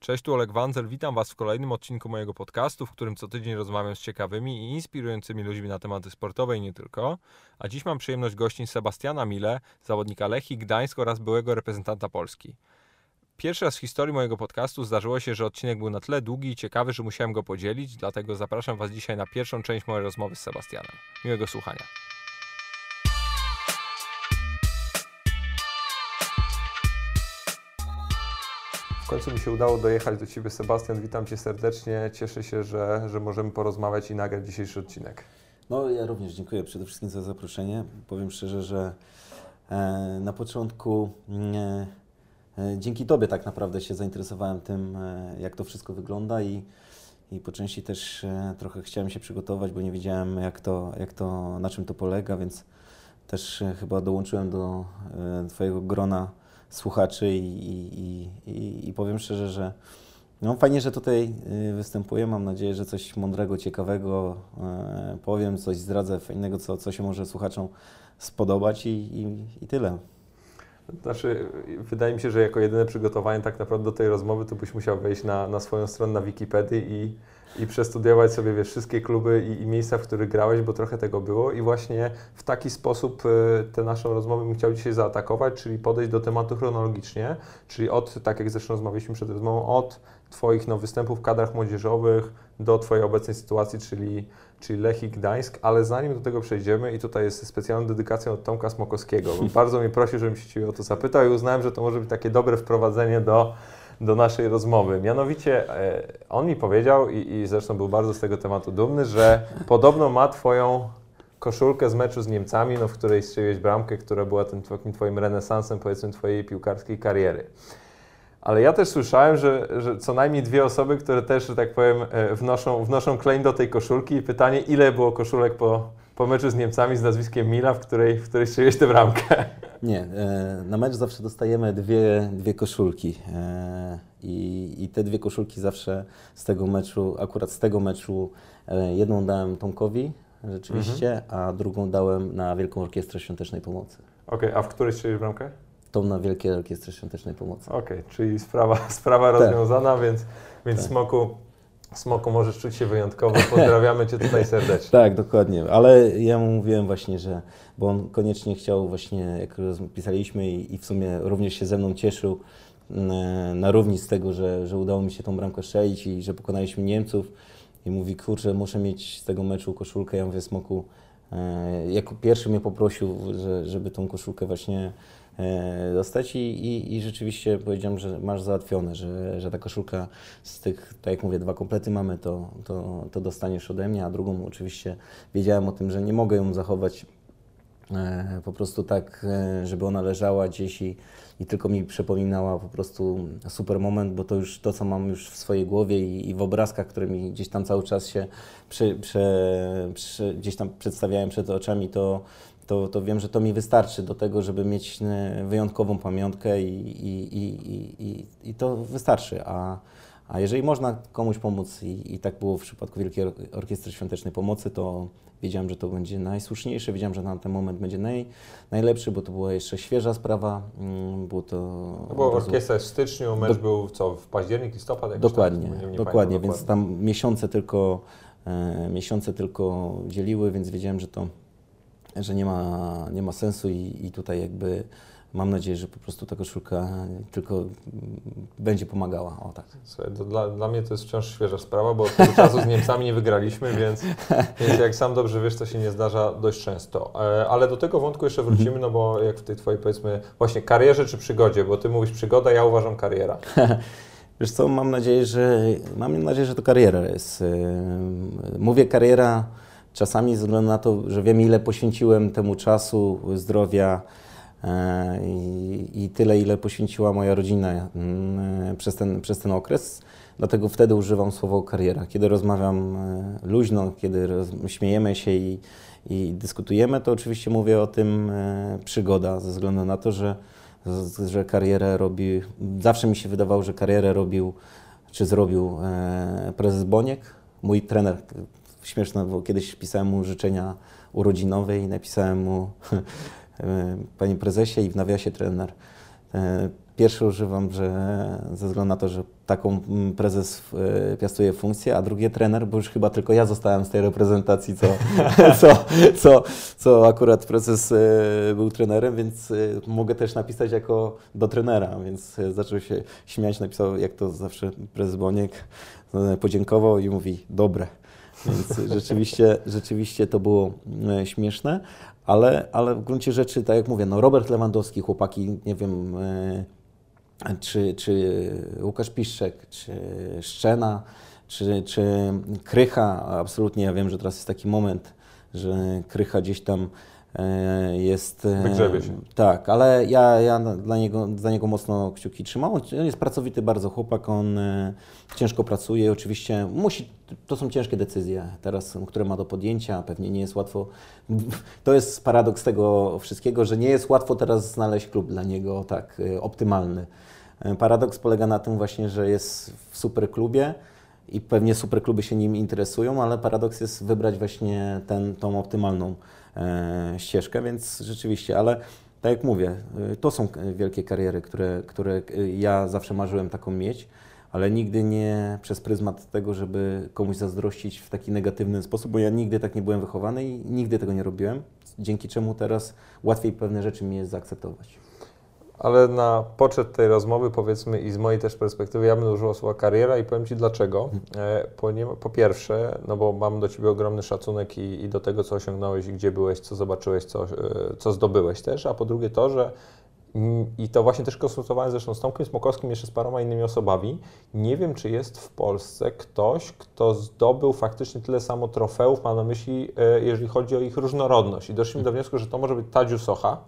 Cześć, tu Oleg Wanzel. Witam Was w kolejnym odcinku mojego podcastu, w którym co tydzień rozmawiam z ciekawymi i inspirującymi ludźmi na tematy sportowe i nie tylko. A dziś mam przyjemność gościć Sebastiana Mile, zawodnika Lechii Gdańsk oraz byłego reprezentanta Polski. Pierwszy raz w historii mojego podcastu zdarzyło się, że odcinek był na tyle długi i ciekawy, że musiałem go podzielić, dlatego zapraszam Was dzisiaj na pierwszą część mojej rozmowy z Sebastianem. Miłego słuchania. Końcu mi się udało dojechać do Ciebie, Sebastian. Witam Cię serdecznie. Cieszę się, że, że możemy porozmawiać i nagrać dzisiejszy odcinek. No, ja również dziękuję przede wszystkim za zaproszenie. Powiem szczerze, że e, na początku e, e, dzięki Tobie tak naprawdę się zainteresowałem tym, jak to wszystko wygląda i, i po części też trochę chciałem się przygotować, bo nie wiedziałem, jak to, jak to, na czym to polega, więc też chyba dołączyłem do Twojego grona słuchaczy i, i, i, i powiem szczerze, że no fajnie, że tutaj y, występuję. Mam nadzieję, że coś mądrego, ciekawego e, powiem, coś zdradzę fajnego, co, co się może słuchaczom spodobać i, i, i tyle. Znaczy, wydaje mi się, że jako jedyne przygotowanie tak naprawdę do tej rozmowy, to byś musiał wejść na, na swoją stronę na Wikipedii i, i przestudiować sobie wiesz, wszystkie kluby i, i miejsca, w których grałeś, bo trochę tego było. I właśnie w taki sposób y, tę naszą rozmowę bym chciał dzisiaj zaatakować, czyli podejść do tematu chronologicznie, czyli od, tak jak zresztą rozmawialiśmy przed rozmową, od Twoich no, występów w kadrach młodzieżowych do Twojej obecnej sytuacji, czyli, czyli Lechii Gdańsk, ale zanim do tego przejdziemy i tutaj jest specjalna dedykacja od Tomka Smokowskiego, bo bardzo mnie prosił, żebym się Ciebie o to zapytał i uznałem, że to może być takie dobre wprowadzenie do, do naszej rozmowy. Mianowicie e, on mi powiedział i, i zresztą był bardzo z tego tematu dumny, że podobno ma Twoją koszulkę z meczu z Niemcami, no, w której strzeliłeś bramkę, która była tym takim Twoim renesansem, powiedzmy, Twojej piłkarskiej kariery. Ale ja też słyszałem, że, że co najmniej dwie osoby, które też, że tak powiem, e, wnoszą, wnoszą claim do tej koszulki i pytanie, ile było koszulek po, po meczu z Niemcami z nazwiskiem Mila, w której, w której strzeliłeś tę bramkę. Nie, e, na mecz zawsze dostajemy dwie, dwie koszulki e, i, i te dwie koszulki zawsze z tego meczu, akurat z tego meczu e, jedną dałem Tomkowi rzeczywiście, a drugą dałem na Wielką Orkiestrę Świątecznej Pomocy. Okej, a w której strzeliłeś bramkę? Tą na Wielkiej Orkiestrze Świątecznej Pomocy. Okej, czyli sprawa, sprawa Tak. rozwiązana, więc, więc Tak. Smoku, Smoku możesz czuć się wyjątkowo. Pozdrawiamy Cię tutaj serdecznie. Tak, dokładnie, ale ja mu mówiłem właśnie, że, bo on koniecznie chciał właśnie, jak pisaliśmy i, i w sumie również się ze mną cieszył mm, na równi z tego, że, że udało mi się tą bramkę strzelić i że pokonaliśmy Niemców i mówi, kurczę, muszę mieć z tego meczu koszulkę, ja mówię, Smoku, e, jako pierwszy mnie poprosił, że, żeby tą koszulkę właśnie dostać i, i, i rzeczywiście powiedziałem, że masz załatwione, że, że ta koszulka z tych, tak jak mówię, dwa komplety mamy, to, to, to dostaniesz ode mnie, a drugą oczywiście wiedziałem o tym, że nie mogę ją zachować e, po prostu tak, e, żeby ona leżała gdzieś i, i tylko mi przypominała po prostu super moment, bo to już to, co mam już w swojej głowie i, i w obrazkach, które mi gdzieś tam cały czas się przy, prze, przy, gdzieś tam przedstawiałem przed oczami, to, to, to wiem, że to mi wystarczy do tego, żeby mieć e, wyjątkową pamiątkę i, i, i, i, i, to wystarczy. A, a jeżeli można komuś pomóc, i, i tak było w przypadku Wielkiej Or- Orkiestry Świątecznej Pomocy, to wiedziałem, że to będzie najsłuszniejsze, wiedziałem, że na ten moment będzie naj, najlepszy, bo to była jeszcze świeża sprawa. mm, Było to. Razu- orkiestra w styczniu, mecz Do- był co, w październik, listopad? Dokładnie, tak? Nie- nie dokładnie, pamiętam więc tam miesiące tylko, e, miesiące tylko dzieliły, więc wiedziałem, że to, że nie ma, nie ma sensu i, i tutaj jakby mam nadzieję, że po prostu ta koszulka tylko mm, będzie pomagała, o tak. Słuchaj, dla, dla mnie to jest wciąż świeża sprawa, bo od tego czasu z Niemcami nie wygraliśmy, więc, więc jak sam dobrze wiesz, to się nie zdarza dość często. E, Ale do tego wątku jeszcze wrócimy, no bo jak w tej twojej powiedzmy właśnie karierze czy przygodzie, bo ty mówisz przygoda, ja uważam kariera. Wiesz co, mam nadzieję, że mam nadzieję, że to kariera jest. Ym, Mówię kariera czasami ze względu na to, że wiem ile poświęciłem temu czasu, zdrowia e, i, tyle ile poświęciła moja rodzina mm, przez ten, przez ten okres. Dlatego wtedy używam słowa kariera. Kiedy rozmawiam e, luźno, kiedy śmiejemy się i, i dyskutujemy, to oczywiście mówię o tym e, przygoda, ze względu na to, że że karierę robi. Zawsze mi się wydawało, że karierę robił, czy zrobił e, prezes Boniek, mój trener. Śmieszne, bo kiedyś pisałem mu życzenia urodzinowe i napisałem mu e, Panie prezesie i w nawiasie trener. E, pierwsze używam, że ze względu na to, że taką prezes e, piastuje funkcję, a drugie trener, bo już chyba tylko ja zostałem z tej reprezentacji, co, co, co, co akurat prezes był trenerem, więc mogę też napisać jako do trenera, więc zaczął się śmiać, napisał, jak to zawsze prezes Boniek, podziękował i mówi, dobre. Więc rzeczywiście, rzeczywiście to było e, śmieszne, ale, ale w gruncie rzeczy, tak jak mówię, no Robert Lewandowski, chłopaki, nie wiem, e, czy, czy Łukasz Piszczek, czy Szczena, czy, czy Krycha, absolutnie ja wiem, że teraz jest taki moment, że Krycha gdzieś tam jest... e, Wygrzebie się. Tak, ale ja, ja dla niego, dla niego mocno kciuki trzymam. On jest pracowity bardzo chłopak, on e, ciężko pracuje, oczywiście musi, to są ciężkie decyzje teraz, które ma do podjęcia, pewnie nie jest łatwo. To jest paradoks tego wszystkiego, że nie jest łatwo teraz znaleźć klub dla niego tak e, optymalny. E, Paradoks polega na tym właśnie, że jest w super klubie i pewnie super kluby się nim interesują, ale paradoks jest wybrać właśnie ten, tą optymalną e, ścieżkę, więc rzeczywiście, ale tak jak mówię, y, to są wielkie kariery, które, które y, ja zawsze marzyłem taką mieć, ale nigdy nie przez pryzmat tego, żeby komuś zazdrościć w taki negatywny sposób, bo ja nigdy tak nie byłem wychowany i nigdy tego nie robiłem, dzięki czemu teraz łatwiej pewne rzeczy mi jest zaakceptować. Ale na poczet tej rozmowy, powiedzmy, i z mojej też perspektywy, ja bym używał słowa kariera i powiem Ci dlaczego. E, po, nie, po pierwsze, no bo mam do Ciebie ogromny szacunek i, i do tego, co osiągnąłeś i gdzie byłeś, co zobaczyłeś, co, e, co zdobyłeś też, a po drugie to, że i to właśnie też konsultowałem zresztą z Tomkiem Smokowskim, jeszcze z paroma innymi osobami. Nie wiem, czy jest w Polsce ktoś, kto zdobył faktycznie tyle samo trofeów, mam na myśli, e, jeżeli chodzi o ich różnorodność. I doszliśmy do wniosku, że to może być Tadziu Socha,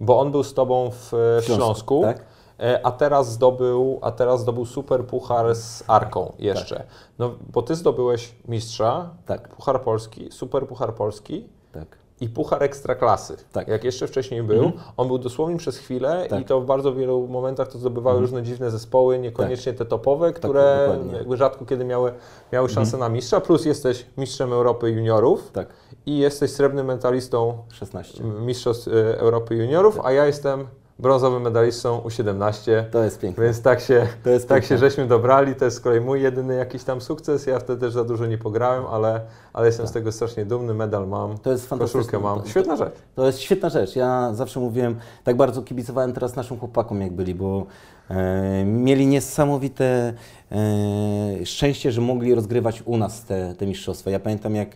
bo on był z Tobą w, w Śląsku. tak? E, A teraz zdobył, a teraz zdobył super puchar z Arką jeszcze. No, bo ty zdobyłeś mistrza, Tak, puchar polski, super puchar polski tak. I puchar ekstraklasy. Tak. Jak jeszcze wcześniej był, on był dosłownie przez chwilę Tak. i to w bardzo wielu momentach to zdobywały różne dziwne zespoły, niekoniecznie te topowe, które Tak. Mhm. jakby rzadko kiedy miały, miały szansę na mistrza, plus jesteś mistrzem Europy juniorów Tak, i jesteś srebrnym medalistą 16. Mistrzostw e, Europy Juniorów, a ja jestem brązowym medalistą U17, To jest piękne. więc tak się, tak piękne. się żeśmy dobrali. To jest z kolei mój jedyny jakiś tam sukces. Ja wtedy też za dużo nie pograłem, ale, ale jestem z tego strasznie dumny. Medal mam, To jest koszulkę mam. Świetna rzecz. To jest świetna rzecz. Ja zawsze mówiłem, tak bardzo kibicowałem teraz naszym chłopakom, jak byli, bo e, mieli niesamowite e, szczęście, że mogli rozgrywać u nas te, te mistrzostwa. Ja pamiętam, jak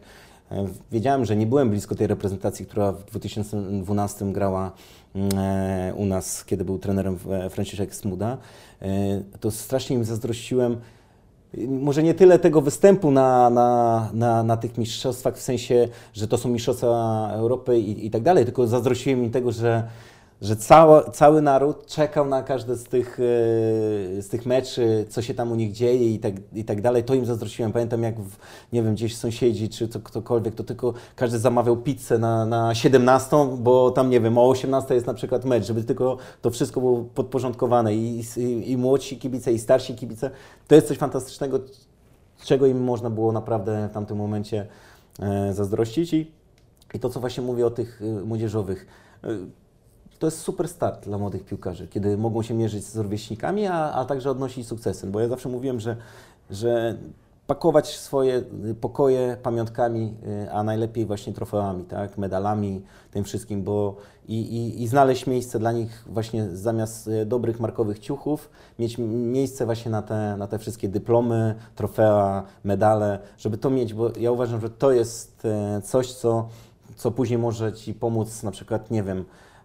e, wiedziałem, że nie byłem blisko tej reprezentacji, która w 2012 grała u nas, kiedy był trenerem e, Franciszek Smuda, e, to strasznie im zazdrościłem może nie tyle tego występu na, na, na, na tych mistrzostwach, w sensie, że to są mistrzostwa Europy i, i tak dalej, tylko zazdrościłem im tego, że, że cała, cały naród czekał na każde z tych, e, z tych meczy, co się tam u nich dzieje i tak, i tak dalej. To im zazdrościłem. Pamiętam, jak w, nie wiem, gdzieś sąsiedzi czy to, ktokolwiek, to tylko każdy zamawiał pizzę na, na 17, bo tam, nie wiem, o 18 jest na przykład mecz, żeby tylko to wszystko było podporządkowane i, i, i młodsi kibice, i starsi kibice. To jest coś fantastycznego, czego im można było naprawdę w tamtym momencie e, zazdrościć. I, I to, co właśnie mówię o tych e, młodzieżowych, to jest super start dla młodych piłkarzy, kiedy mogą się mierzyć z rówieśnikami, a, a także odnosić sukcesy. Bo ja zawsze mówiłem, że, że pakować swoje y, pokoje pamiątkami, y, a najlepiej właśnie trofeami, tak? medalami, tym wszystkim, bo i, i, i znaleźć miejsce dla nich właśnie zamiast y, dobrych markowych ciuchów, mieć miejsce właśnie na te, na te wszystkie dyplomy, trofea, medale, żeby to mieć, bo ja uważam, że to jest coś, co, co później może Ci pomóc na przykład, nie wiem,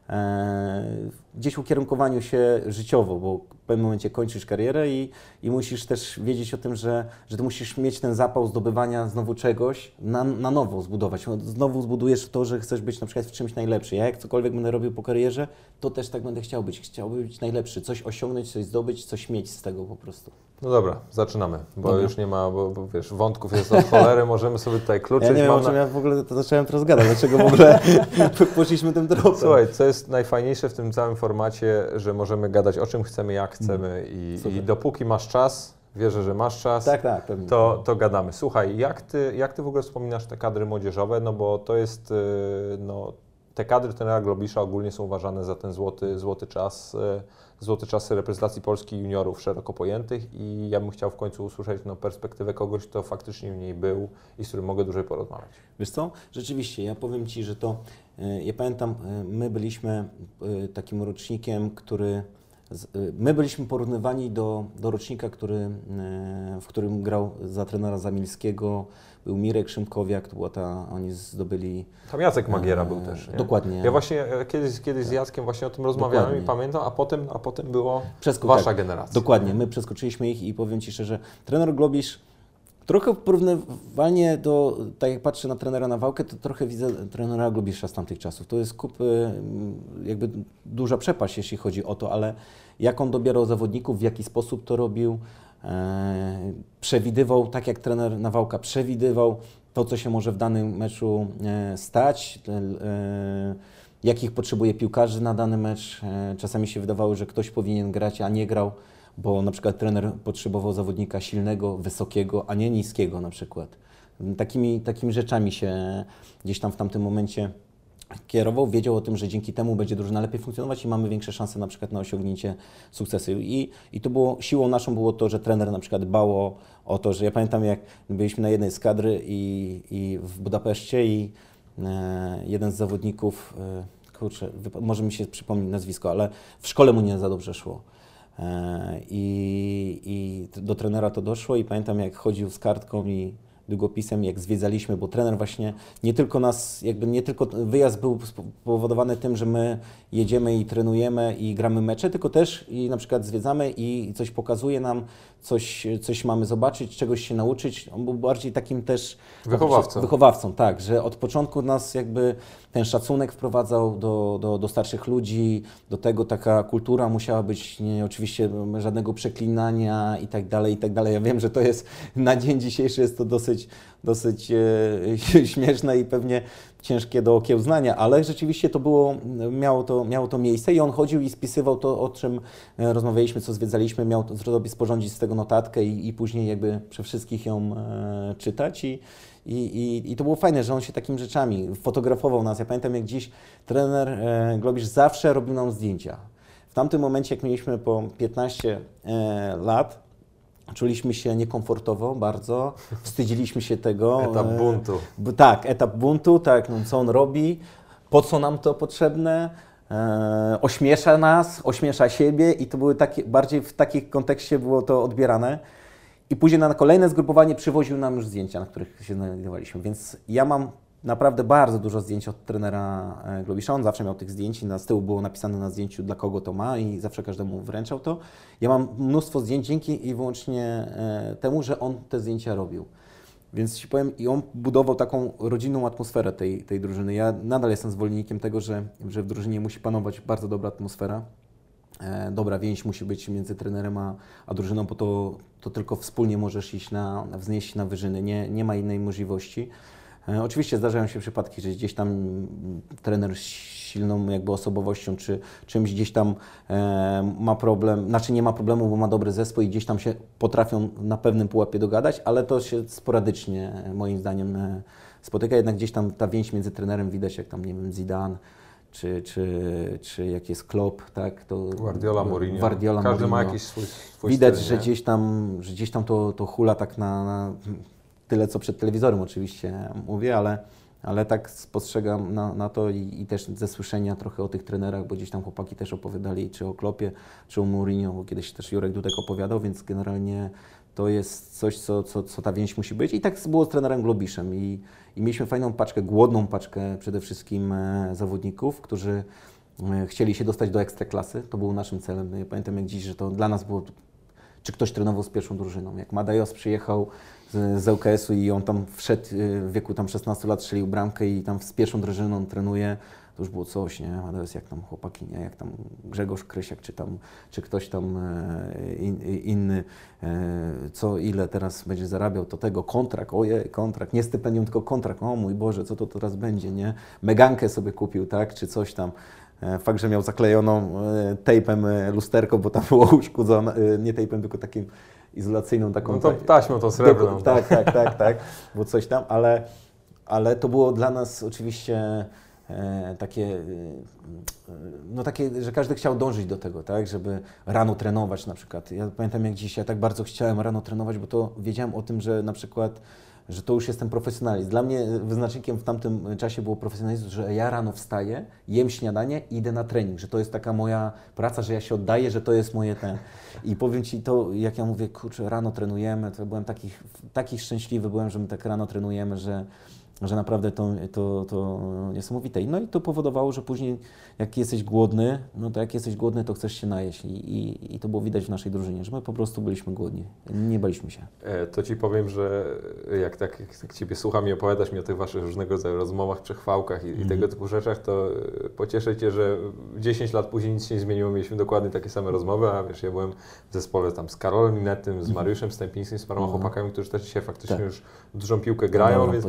e, gdzieś ukierunkowaniu się życiowo, bo w pewnym momencie kończysz karierę i, i musisz też wiedzieć o tym, że, że ty musisz mieć ten zapał zdobywania znowu czegoś, na, na nowo zbudować. No, Znowu zbudujesz to, że chcesz być na przykład w czymś najlepszy. Ja jak cokolwiek będę robił po karierze, to też tak będę chciał być. Chciałbym być najlepszy, coś osiągnąć, coś zdobyć, coś mieć z tego po prostu. No dobra, zaczynamy, bo Dobra. już nie ma, bo, bo wiesz, wątków jest od cholery, możemy sobie tutaj kluczyć. Ja nie wiem, o czym na- ja w ogóle to zacząłem teraz gadać, dlaczego w ogóle poszliśmy tym tropem. Słuchaj, co jest najfajniejsze w tym całym formacie, że możemy gadać o czym chcemy, jak chcemy i, i dopóki masz czas, wierzę, że masz czas, Tak, tak, pewnie. to, to gadamy. Słuchaj, jak ty, jak ty w ogóle wspominasz te kadry młodzieżowe, no bo to jest, y, no, te kadry trenera Globisza ogólnie są uważane za ten złoty, złoty czas, e, złoty czas reprezentacji Polski juniorów szeroko pojętych i ja bym chciał w końcu usłyszeć no, perspektywę kogoś, kto faktycznie w niej był i z którym mogę dłużej porozmawiać. Wiesz co? Rzeczywiście, ja powiem Ci, że to, ja pamiętam, e, my byliśmy e, takim rocznikiem, który, e, my byliśmy porównywani do, do rocznika, który, w którym grał za trenera Zamilskiego, był Mirek Szymkowiak, to była ta, oni zdobyli... Tam Jacek Magiera e, był też. Nie? Dokładnie. Ja właśnie kiedyś, kiedyś z Jackiem właśnie o tym rozmawiałem Dokładnie. i pamiętam, a potem, a potem było Przesko- wasza tak, generacja. Dokładnie, my przeskoczyliśmy ich i powiem Ci szczerze, trener Globisz, trochę porównywalnie do, tak jak patrzę na trenera Nawałkę, to trochę widzę trenera Globisza z tamtych czasów. To jest kupy, mm, jakby duża przepaść, jeśli chodzi o to, ale jak on dobierał zawodników, w jaki sposób to robił, e, przewidywał, tak jak trener Nawałka przewidywał to, co się może w danym meczu e, stać, e, jakich potrzebuje piłkarzy na dany mecz. Czasami się wydawało, że ktoś powinien grać, a nie grał, bo na przykład trener potrzebował zawodnika silnego, wysokiego, a nie niskiego na przykład. Takimi, takimi rzeczami się gdzieś tam w tamtym momencie kierował, wiedział o tym, że dzięki temu będzie drużyna lepiej funkcjonować i mamy większe szanse na przykład na osiągnięcie sukcesu. I, i to było, siłą naszą było to, że trener na przykład dbał o, to, że ja pamiętam jak byliśmy na jednej z kadry i, i w Budapeszcie i e, jeden z zawodników, e, kurczę, może mi się przypomnieć nazwisko, ale w szkole mu nie za dobrze szło. I, I do trenera to doszło i pamiętam jak chodził z kartką i długopisem, jak zwiedzaliśmy, bo trener właśnie nie tylko nas, jakby nie tylko wyjazd był spowodowany tym, że my jedziemy i trenujemy i gramy mecze, tylko też i na przykład zwiedzamy i coś pokazuje nam, coś, coś mamy zobaczyć, czegoś się nauczyć. On był bardziej takim też Wychowawcą. Wychowawcą, tak, że od początku nas jakby ten szacunek wprowadzał do, do, do starszych ludzi, do tego taka kultura musiała być, nie, oczywiście żadnego przeklinania i tak dalej, i tak dalej. Ja wiem, że to jest na dzień dzisiejszy jest to dosyć, dosyć e, śmieszne i pewnie ciężkie do okiełznania, ale rzeczywiście to było, miało to, miało to miejsce i on chodził i spisywał to, o czym e, rozmawialiśmy, co zwiedzaliśmy, miał to sporządzić z tego notatkę i, i później jakby przy wszystkich ją e, czytać i, i, i, I to było fajne, że on się takimi rzeczami fotografował nas. Ja pamiętam, jak dziś trener e, Globisz zawsze robił nam zdjęcia. W tamtym momencie, jak mieliśmy po 15 e, lat, czuliśmy się niekomfortowo bardzo, wstydziliśmy się tego. Etap e, buntu. b- tak, etap buntu, tak, no, co on robi, po co nam to potrzebne, e, ośmiesza nas, ośmiesza siebie i to były takie, bardziej w takim kontekście było to odbierane. I później na kolejne zgrupowanie przywoził nam już zdjęcia, na których się znajdowaliśmy. Więc ja mam naprawdę bardzo dużo zdjęć od trenera e, Globisza. On zawsze miał tych zdjęć i na z tyłu było napisane na zdjęciu, dla kogo to ma i zawsze każdemu wręczał to. Ja mam mnóstwo zdjęć dzięki i wyłącznie e, temu, że on te zdjęcia robił. Więc ci powiem, i on budował taką rodzinną atmosferę tej, tej drużyny. Ja nadal jestem zwolennikiem tego, że, że w drużynie musi panować bardzo dobra atmosfera. E, dobra więź musi być między trenerem a, a drużyną, bo to, to tylko wspólnie możesz iść na, wznieść na wyżyny. Nie, nie ma innej możliwości. E, oczywiście zdarzają się przypadki, że gdzieś tam trener z silną jakby osobowością, czy czymś gdzieś tam e, ma problem, znaczy nie ma problemu, bo ma dobry zespół i gdzieś tam się potrafią na pewnym pułapie dogadać, ale to się sporadycznie moim zdaniem spotyka, jednak gdzieś tam ta więź między trenerem widać, jak tam, nie wiem, Zidane, czy, czy, czy jak jest Klopp, tak, to Guardiola, Mourinho. Guardiola, Każdy ma Mourinho. jakiś swój, swój Widać, styl, że gdzieś tam, że gdzieś tam to, to hula tak na, na tyle, co przed telewizorem oczywiście mówię, ale, ale tak spostrzegam na, na to i, i też ze słyszenia trochę o tych trenerach, bo gdzieś tam chłopaki też opowiadali czy o Klopie, czy o Mourinho, bo kiedyś też Jurek Dudek opowiadał, więc generalnie to jest coś, co, co, co ta więź musi być. I tak było z trenerem Globiszem i, i mieliśmy fajną paczkę, głodną paczkę przede wszystkim e, zawodników, którzy e, chcieli się dostać do ekstraklasy. To był naszym celem. Ja pamiętam jak dziś, że to dla nas było czy ktoś trenował z pierwszą drużyną. Jak Madajos przyjechał z, z ŁKS-u i on tam wszedł y, w wieku tam 16 lat, strzelił bramkę i tam z pierwszą drużyną trenuje, to już było coś, nie? Madajos jak tam chłopaki, nie? Jak tam Grzegorz Krysiak, czy tam, czy ktoś tam e, in, inny, e, co ile teraz będzie zarabiał, to tego kontrakt, ojej, kontrakt, nie stypendium, tylko kontrakt, o mój Boże, co to teraz będzie, nie? Megankę sobie kupił, tak? Czy coś tam. E, Fakt, że miał zaklejoną tejpem e, lusterko, bo tam było uszkodzone, nie tejpem, tylko takim izolacyjną taką. No to ta- taśmą tą srebrną. tak, tak, tak, tak, bo coś tam, ale, ale to było dla nas oczywiście takie, e, no takie, że każdy chciał dążyć do tego, tak, żeby rano trenować na przykład. Ja pamiętam jak dziś, ja tak bardzo chciałem rano trenować, bo to wiedziałem o tym, że na przykład że to już jestem profesjonalist. Dla mnie wyznacznikiem w tamtym czasie było profesjonalizm, że ja rano wstaję, jem śniadanie i idę na trening, że to jest taka moja praca, że ja się oddaję, że to jest moje ten. I powiem Ci to, jak ja mówię, kurczę, rano trenujemy, to byłem taki, taki szczęśliwy byłem, że my tak rano trenujemy, że że naprawdę to, to, to niesamowite. No i to powodowało, że później jak jesteś głodny, no to jak jesteś głodny, to chcesz się najeść. I, i, i to było widać w naszej drużynie, że my po prostu byliśmy głodni. Nie baliśmy się. E, to Ci powiem, że jak tak jak tak Ciebie słucham i opowiadasz mi o tych Waszych różnego rodzaju rozmowach, przechwałkach i, mm. i mhm. tego typu rzeczach, to e, pocieszę Cię, że 10 lat później nic się nie zmieniło. Mieliśmy dokładnie takie same rozmowy, a wiesz, ja byłem w zespole tam z Karolem Inetym, z mhm. Mariuszem Stępińskim, z paroma mm. chłopakami, którzy też dzisiaj faktycznie tak. już dużą piłkę grają, więc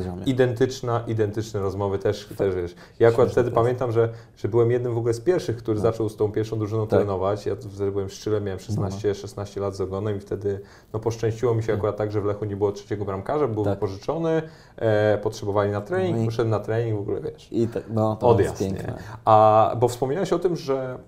identyczna, identyczne rozmowy też, też wiesz. Ja akurat wtedy pamiętam, że, że byłem jednym w ogóle z pierwszych, który no. zaczął z tą pierwszą drużyną tak. trenować. Ja wtedy byłem szczyle, miałem 16, no. 16 lat z ogonem i wtedy no, poszczęściło mi się tak. akurat tak, że w Lechu nie było trzeciego bramkarza, był tak. wypożyczony, e, potrzebowali na trening, no i... poszedł na trening, w ogóle wiesz, I tak, no, to odjazd. Jest piękne. A, bo wspomniałeś o tym, że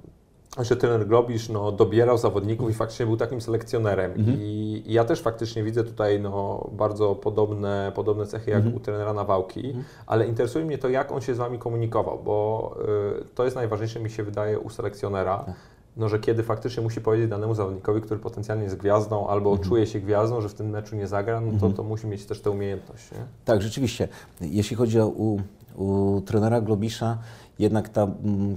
że trener Globisz no, dobierał zawodników i faktycznie był takim selekcjonerem. Mhm. I, I, ja też faktycznie widzę tutaj no, bardzo podobne, podobne cechy jak mhm. u trenera Nawałki, mhm. ale interesuje mnie to, jak on się z Wami komunikował, bo y, to jest najważniejsze, mi się wydaje, u selekcjonera. Tak. No, że kiedy faktycznie musi powiedzieć danemu zawodnikowi, który potencjalnie jest gwiazdą albo mhm. czuje się gwiazdą, że w tym meczu nie zagra, no to, mhm. to musi mieć też tę umiejętność. Nie? Tak, rzeczywiście. Jeśli chodzi o u, u trenera Globisza, jednak ta,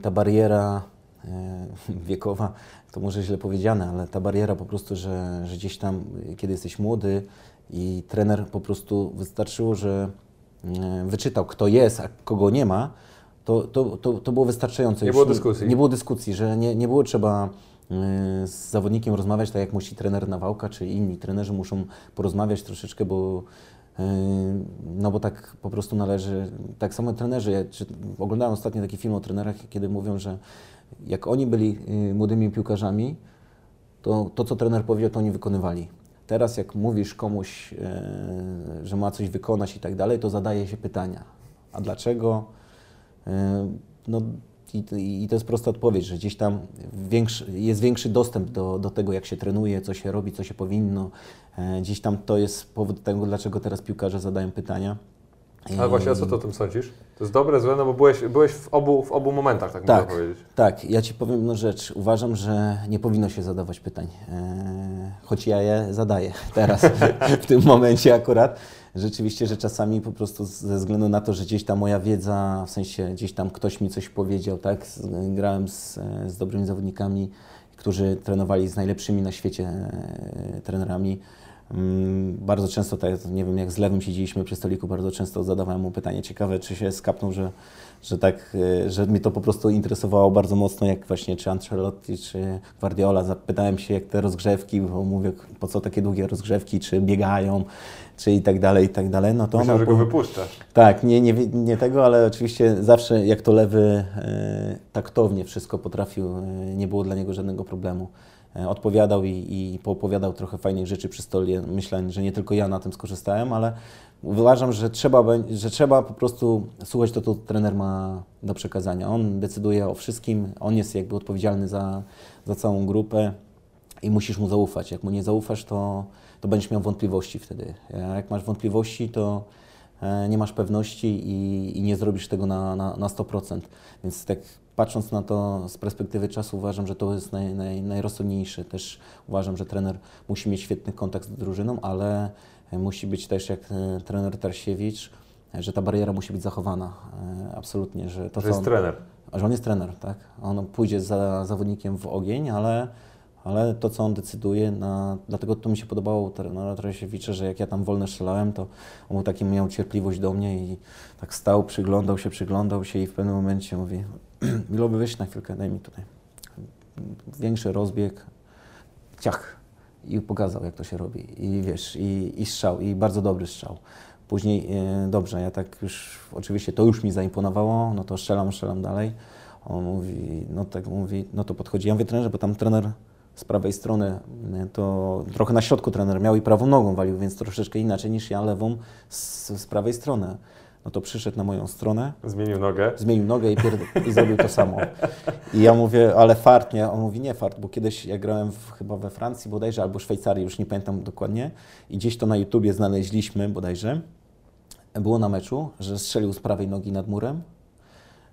ta bariera wiekowa, to może źle powiedziane, ale ta bariera po prostu, że, że gdzieś tam, kiedy jesteś młody i trener po prostu wystarczyło, że e, wyczytał, kto jest, a kogo nie ma, to, to, to, to było wystarczające. Nie Już było dyskusji. Nie, było dyskusji, że nie, nie było trzeba e, z zawodnikiem rozmawiać tak, jak musi trener Nawałka, czy inni trenerzy muszą porozmawiać troszeczkę, bo no bo tak po prostu należy, tak samo trenerzy, ja, oglądałem ostatnio taki film o trenerach, kiedy mówią, że jak oni byli y, młodymi piłkarzami, to to, co trener powiedział, to oni wykonywali. Teraz jak mówisz komuś, e, że ma coś wykonać i tak dalej, to zadaje się pytania. A dlaczego? E, no i, to jest prosta odpowiedź, że gdzieś tam większy, jest większy dostęp do, do tego, jak się trenuje, co się robi, co się powinno. E, gdzieś tam to jest powód tego, dlaczego teraz piłkarze zadają pytania. Ale właśnie, a co ty o tym sądzisz? To jest dobre, złe, no bo byłeś, byłeś w, obu, w obu momentach, tak, tak można powiedzieć. Tak, ja Ci powiem jedną rzecz. Uważam, że nie powinno się zadawać pytań, eee, choć ja je zadaję teraz, w tym momencie akurat. Rzeczywiście, że czasami po prostu ze względu na to, że gdzieś tam moja wiedza, w sensie gdzieś tam ktoś mi coś powiedział, tak, grałem z, z dobrymi zawodnikami, którzy trenowali z najlepszymi na świecie e, trenerami, bardzo często, tak, nie wiem, jak z lewym siedzieliśmy przy stoliku, bardzo często zadawałem mu pytanie ciekawe, czy się skapnął, że, że tak, e, że mnie to po prostu interesowało bardzo mocno, jak właśnie czy Ancelotti, czy Guardiola. Zapytałem się, jak te rozgrzewki, bo mówię, po co takie długie rozgrzewki, czy biegają, czy i tak dalej, i tak dalej. No to Myślę, że go wypuszczasz. Tak, nie, nie, nie tego, ale oczywiście zawsze jak to lewy e, taktownie wszystko potrafił, e, nie było dla niego żadnego problemu. E, odpowiadał i, i poopowiadał trochę fajnych rzeczy przy stole. Myślę, że nie tylko ja na tym skorzystałem, ale uważam, że trzeba, że trzeba po prostu słuchać to, co trener ma do przekazania. On decyduje o wszystkim, on jest jakby odpowiedzialny za, za całą grupę i musisz mu zaufać. Jak mu nie zaufasz, to, to będziesz miał wątpliwości wtedy. Jak masz wątpliwości, to e, nie masz pewności i, i nie zrobisz tego na, na, na 100%. Więc tak patrząc na to z perspektywy czasu, uważam, że to jest naj, naj, najrozsądniejsze. Też uważam, że trener musi mieć świetny kontakt z drużyną, ale musi być też jak e, trener Tarsiewicz, że ta bariera musi być zachowana. E, absolutnie. Że, to, że jest on, trener. Że on jest trener, tak. On pójdzie za zawodnikiem w ogień, ale ale to, co on decyduje, na, dlatego to mi się podobało trenera Tarasiewicza, że jak ja tam wolne strzelałem, to on był taki, miał cierpliwość do mnie i tak stał, przyglądał się, przyglądał się i w pewnym momencie mówi, Miloby, weź na chwilkę, daj mi tutaj większy rozbieg, ciach i pokazał, jak to się robi. I wiesz, i, i strzał, i bardzo dobry strzał. Później, e, dobrze, ja tak już, oczywiście to już mi zaimponowało, no to strzelam, strzelam dalej. On mówi, no tak mówi, no to podchodzi. Ja mówię trenerze, bo tam trener z prawej strony e, to trochę na środku trener miał i prawą nogą walił, więc troszeczkę inaczej niż ja lewą z, z prawej strony. no to przyszedł na moją stronę, Zmienił nogę. zmienił nogę i, pierd- i zrobił to samo. I ja mówię, ale fart, nie? On mówi, nie fart, bo kiedyś ja grałem w, chyba we Francji bodajże, albo Szwajcarii, już nie pamiętam dokładnie, i gdzieś to na YouTubie znaleźliśmy bodajże, było na meczu, że strzelił z prawej nogi nad murem,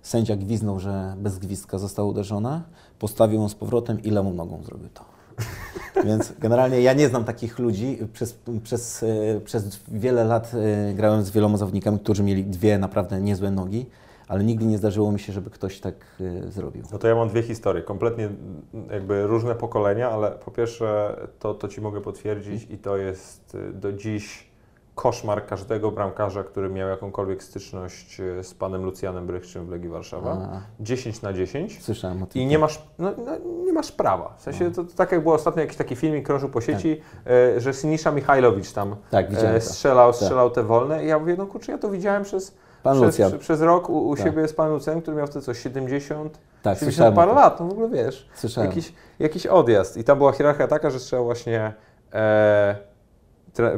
sędzia gwiznął, że bez gwizdka została uderzona, postawił ją z powrotem i lewą nogą zrobił to. Więc generalnie ja nie znam takich ludzi. Przez, przez, e, przez wiele lat e, grałem z wieloma zawodnikami, którzy mieli dwie naprawdę niezłe nogi, ale nigdy nie zdarzyło mi się, żeby ktoś tak e, zrobił. No to ja mam dwie historie, kompletnie mm, jakby różne pokolenia, ale po pierwsze to, to Ci mogę potwierdzić i to jest do dziś koszmar każdego bramkarza, który miał jakąkolwiek styczność y, z panem Lucjanem Brychczym w Legii Warszawa. A, 10 na 10. słyszałem o tym. I nie masz, no, no, nie masz prawa. W sensie to, to tak jak było ostatnio jakiś taki filmik krążył po sieci, e, że Sinisza Michajlowicz tam Tak, e, strzelał, strzelał te wolne. I ja mówię, no kurczę, ja to widziałem przez, przez, przez, rok u, u Tak. siebie z panem Lucjanem, który miał wtedy co, 70, Tak, 70 słyszałem. o parę lat, no w ogóle wiesz. Słyszałem. Jakiś, jakiś odjazd. I tam była hierarchia taka, że strzelał właśnie e,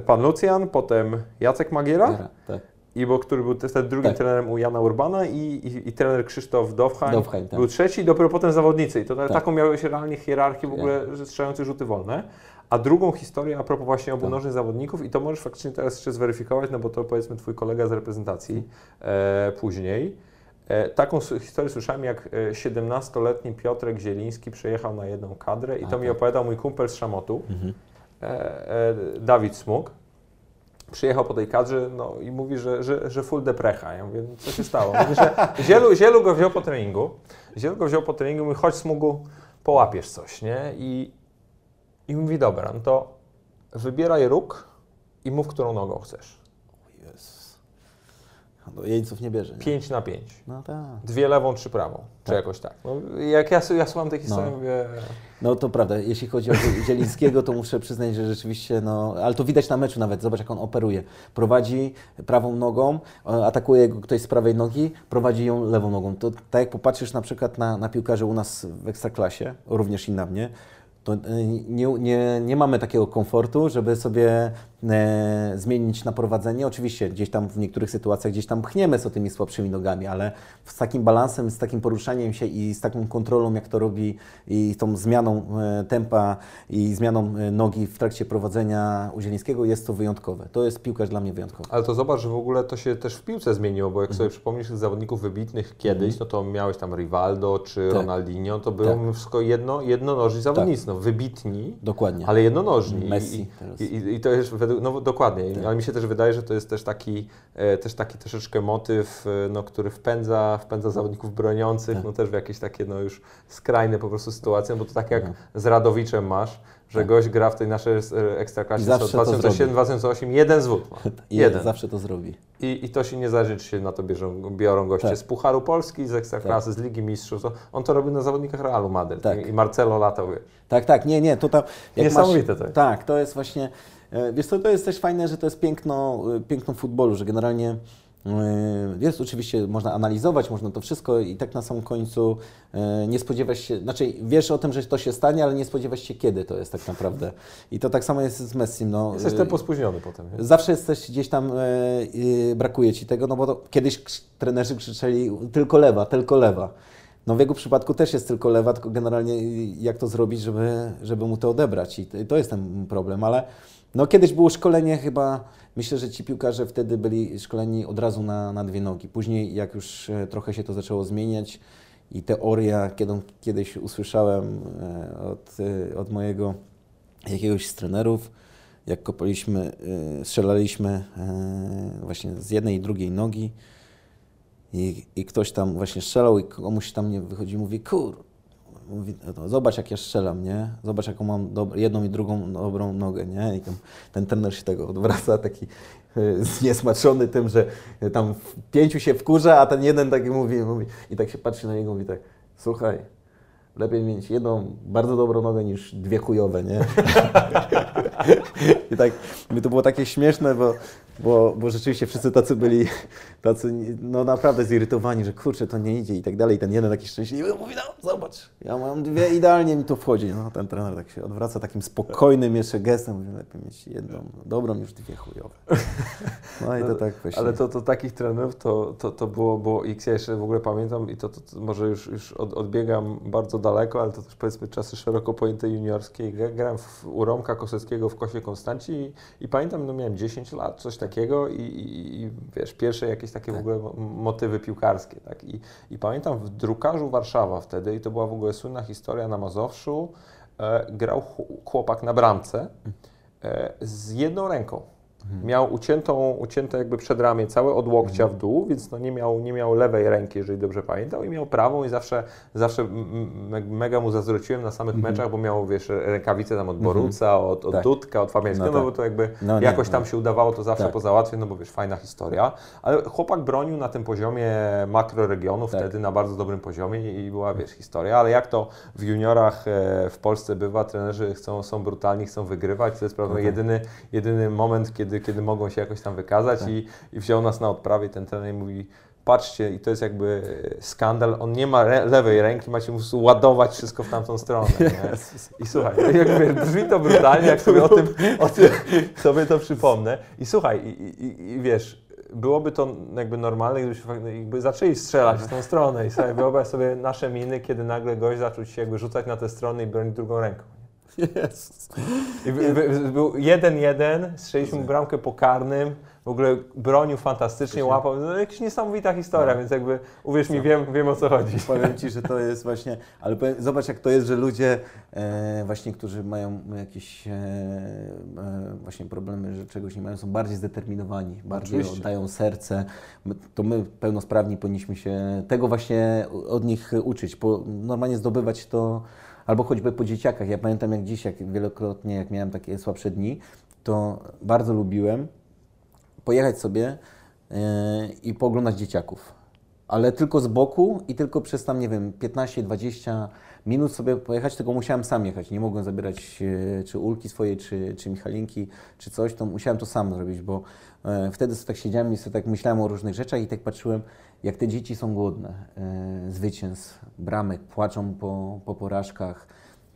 pan Lucjan, potem Jacek Magiera, Tak. i bo, który był wtedy drugim Tak. trenerem u Jana Urbana i, i, i trener Krzysztof Dowheim, Dowheim, tak. był trzeci, dopiero potem zawodnicy. I to Tak. taką miałeś realnie hierarchię w ogóle, że strzelający rzuty wolne. A drugą historię a propos właśnie obu Tak. nożnych zawodników i to możesz faktycznie teraz jeszcze zweryfikować, no bo to powiedzmy twój kolega z reprezentacji e, później. E, taką historię słyszałem, jak e, 17-letni Piotrek Zieliński przyjechał na jedną kadrę i A, to mi tak. opowiadał mój kumpel z Szamotu, Mhm. E, e, Dawid Smuk. Przyjechał po tej kadrze no, i mówi, że, że, że full deprecha. Ja mówię, no, co się stało? Mówi, że Zielu, Zielu go wziął po treningu. Zielu go wziął po treningu i mówi, chodź Smugu, połapiesz coś, nie? I, I mówi, dobra, no to wybieraj róg i mów, którą nogą chcesz. Do jeńców nie bierze. Nie? 5 na 5. No tak. Dwie lewą, trzy prawą. Czy Tak. jakoś tak. No, jak ja, ja słucham tej historii, No. mówię, No to prawda, jeśli chodzi o Zie- Zielińskiego, to muszę przyznać, że rzeczywiście, no, ale to widać na meczu nawet, zobacz jak on operuje. Prowadzi prawą nogą, e, atakuje go ktoś z prawej nogi, prowadzi ją lewą nogą. To tak jak popatrzysz na przykład na, na piłkarzy u nas w Ekstraklasie, również i na mnie, to e, nie, nie, nie mamy takiego komfortu, żeby sobie e, zmienić na prowadzenie. Oczywiście gdzieś tam w niektórych sytuacjach gdzieś tam pchniemy z tymi słabszymi nogami, ale z takim balansem, z takim poruszaniem się i z taką kontrolą, jak to robi i tą zmianą e, tempa i zmianą e, nogi w trakcie prowadzenia u Zielińskiego jest to wyjątkowe. To jest piłkarz dla mnie wyjątkowy. Ale to zobacz, że w ogóle to się też w piłce zmieniło, bo jak sobie przypomnisz tych zawodników wybitnych kiedyś, no to miałeś tam Rivaldo czy Tak. Ronaldinho, to było Tak. wszystko jedno, jednonożni zawodnicy, no wybitni, Dokładnie. ale jednonożni. Messi I, i, I to jest według, no dokładnie, Tak. ale mi się też wydaje, że to jest też taki, e, też taki troszeczkę motyw, e, no, który wpędza, wpędza zawodników broniących, Tak. no też w jakieś takie no już skrajne po prostu sytuacje, bo to tak jak Tak. z Radowiczem masz, że Tak. gość gra w tej naszej e, ekstraklasie I zawsze to 2007-2008, jeden zwód ma. Jeden. zawsze to zrobi. I, I to się nie zależy, czy się na to bierzą, biorą goście Tak. z Pucharu Polski, z Ekstraklasy, z Ligi Mistrzów. To on to robił na zawodnikach Realu Madryt. Tak. I Marcelo latał, wiesz. Tak, tak, nie, nie, to tam... Niesamowite to jest. Tak, to jest właśnie... e, Wiesz co, to jest też fajne, że to jest piękno, e, piękno futbolu, że generalnie e, jest oczywiście, można analizować, można to wszystko i tak na samym końcu nie spodziewasz się, znaczy wiesz o tym, że to się stanie, ale nie spodziewasz się kiedy to jest tak naprawdę. I to tak samo jest z Messim. No, Jesteś tempo spóźniony potem. Nie? Zawsze jesteś gdzieś tam, brakuje ci tego, no bo to kiedyś trenerzy krzyczeli tylko lewa, tylko lewa. No w jego przypadku też jest tylko lewa, tylko generalnie jak to zrobić, żeby, żeby mu to odebrać i to jest ten problem, ale no kiedyś było szkolenie chyba, myślę, że ci piłkarze wtedy byli szkoleni od razu na, na dwie nogi. Później jak już e, trochę się to zaczęło zmieniać i teoria, kiedy, kiedyś usłyszałem e, od, e, od mojego jakiegoś z trenerów, jak kopaliśmy, strzelaliśmy właśnie z jednej i drugiej nogi i, i ktoś tam właśnie strzelał i komuś tam nie wychodzi mówi, kur, mówi, no, zobacz jak ja strzelam, nie? Zobacz jaką mam jedną i drugą dobrą nogę, nie? I ten trener się tego odwraca taki y, zniesmaczony tym, że tam pięciu się wkurza, a ten jeden taki mówi, mówi i tak się patrzy na niego i mówi tak, słuchaj, lepiej mieć jedną bardzo dobrą nogę niż dwie chujowe, nie? I tak, mi to było takie śmieszne, bo, bo, bo rzeczywiście wszyscy tacy byli, tacy no naprawdę zirytowani, że kurczę, to nie idzie i tak dalej. I ten jeden taki szczęśliwy mówi, no zobacz, ja mam dwie, idealnie mi to wchodzi. No ten trener tak się odwraca takim spokojnym jeszcze gestem, mówi, lepiej mieć jedną dobrą niż dwie chujowe. No i to tak właśnie. Ale to, to takich trenerów to, to, to było, bo X ja jeszcze w ogóle pamiętam i to, to, to może już, już od, odbiegam bardzo daleko, ale to też powiedzmy czasy szeroko pojęte juniorskie. Grałem w, u Romka Koseckiego w Kosie I, i pamiętam, no miałem 10 lat, coś takiego i, i, i wiesz, pierwsze jakieś takie Tak. w ogóle mo- motywy piłkarskie, tak. I, I pamiętam w drukarzu Warszawa wtedy i to była w ogóle słynna historia na Mazowszu, e, grał ch- chłopak na bramce e, z jedną ręką. Miał uciętą, ucięte jakby przedramię całe od łokcia w dół, więc no nie, miał, nie miał lewej ręki, jeżeli dobrze pamiętam, i miał prawą i zawsze, zawsze mega mu zazdrościłem na samych meczach, bo miał, wiesz, rękawice tam od Boruca, od, od Tak. Dudka, od Fabiańskiego, No no, tak. bo to jakby No nie, jakoś tam no. się udawało to zawsze Tak. pozałatwić, no bo wiesz, fajna historia. Ale chłopak bronił na tym poziomie makroregionu, Tak. wtedy na bardzo dobrym poziomie i była, wiesz, historia, ale jak to w juniorach e, w Polsce bywa, trenerzy chcą, są brutalni, chcą wygrywać, to jest prawda, tak. jedyny, jedyny moment, kiedy, kiedy mogą się jakoś tam wykazać Tak. i, i wziął nas na odprawie, ten trener mówi, patrzcie, i to jest jakby skandal, on nie ma re- lewej ręki, macie mu ładować wszystko w tamtą stronę? I słuchaj, jakby brzmi to brutalnie, jak sobie o tym, o tym sobie to przypomnę. I słuchaj, i, i, i wiesz, byłoby to jakby normalne, gdybyśmy fak- jakby zaczęli strzelać w tą stronę i sobie wyobraź sobie nasze miny, kiedy nagle gość zaczął się jakby rzucać na tę stronę i bronić drugą ręką. By, był 1-1, strzeliśmy bramkę po karnym, w ogóle bronił fantastycznie, łapał, no jakaś niesamowita historia, No. więc jakby uwierz mi, wiem, wiem o co chodzi. Powiem Ci, że to jest właśnie, ale powiem, zobacz jak to jest, że ludzie e, właśnie, którzy mają jakieś e, e, właśnie problemy, że czegoś nie mają, są bardziej zdeterminowani, bardziej Oczywiście. oddają serce. To my pełnosprawni powinniśmy się tego właśnie od nich uczyć, po, normalnie zdobywać to albo choćby po dzieciakach. Ja pamiętam jak dziś, jak wielokrotnie, jak miałem takie słabsze dni, to bardzo lubiłem pojechać sobie yy, i pooglądać dzieciaków. Ale tylko z boku i tylko przez tam, nie wiem, 15-20 minut sobie pojechać, tylko musiałem sam jechać. Nie mogłem zabierać yy, czy Ulki swojej, czy, czy Michalinki, czy coś, to musiałem to sam zrobić, bo yy, wtedy sobie tak siedziałem i sobie tak myślałem o różnych rzeczach i tak patrzyłem, jak te dzieci są głodne yy, zwycięstw, bramek, płaczą po, po porażkach,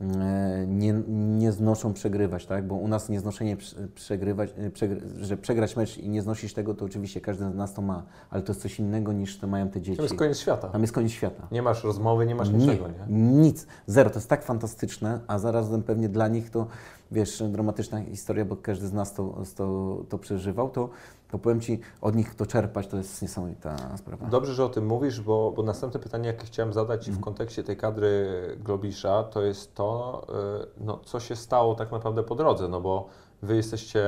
e, nie, nie znoszą przegrywać, tak? Bo u nas nieznoszenie prze- przegrywać, e, przegry, że przegrać mecz i nie znosisz tego, to oczywiście każdy z nas to ma, ale to jest coś innego niż to mają te dzieci. To jest koniec świata. Tam jest koniec świata. Nie masz rozmowy, nie masz niczego, nie? Nic, zero. To jest tak fantastyczne, a zarazem pewnie dla nich to, wiesz, dramatyczna historia, bo każdy z nas to, to, to przeżywał, to, to powiem Ci, od nich to czerpać to jest niesamowita sprawa. Dobrze, że o tym mówisz, bo, bo następne pytanie, jakie chciałem zadać Ci w kontekście tej kadry Globisza, to jest to, y, no, co się stało tak naprawdę po drodze, no bo Wy jesteście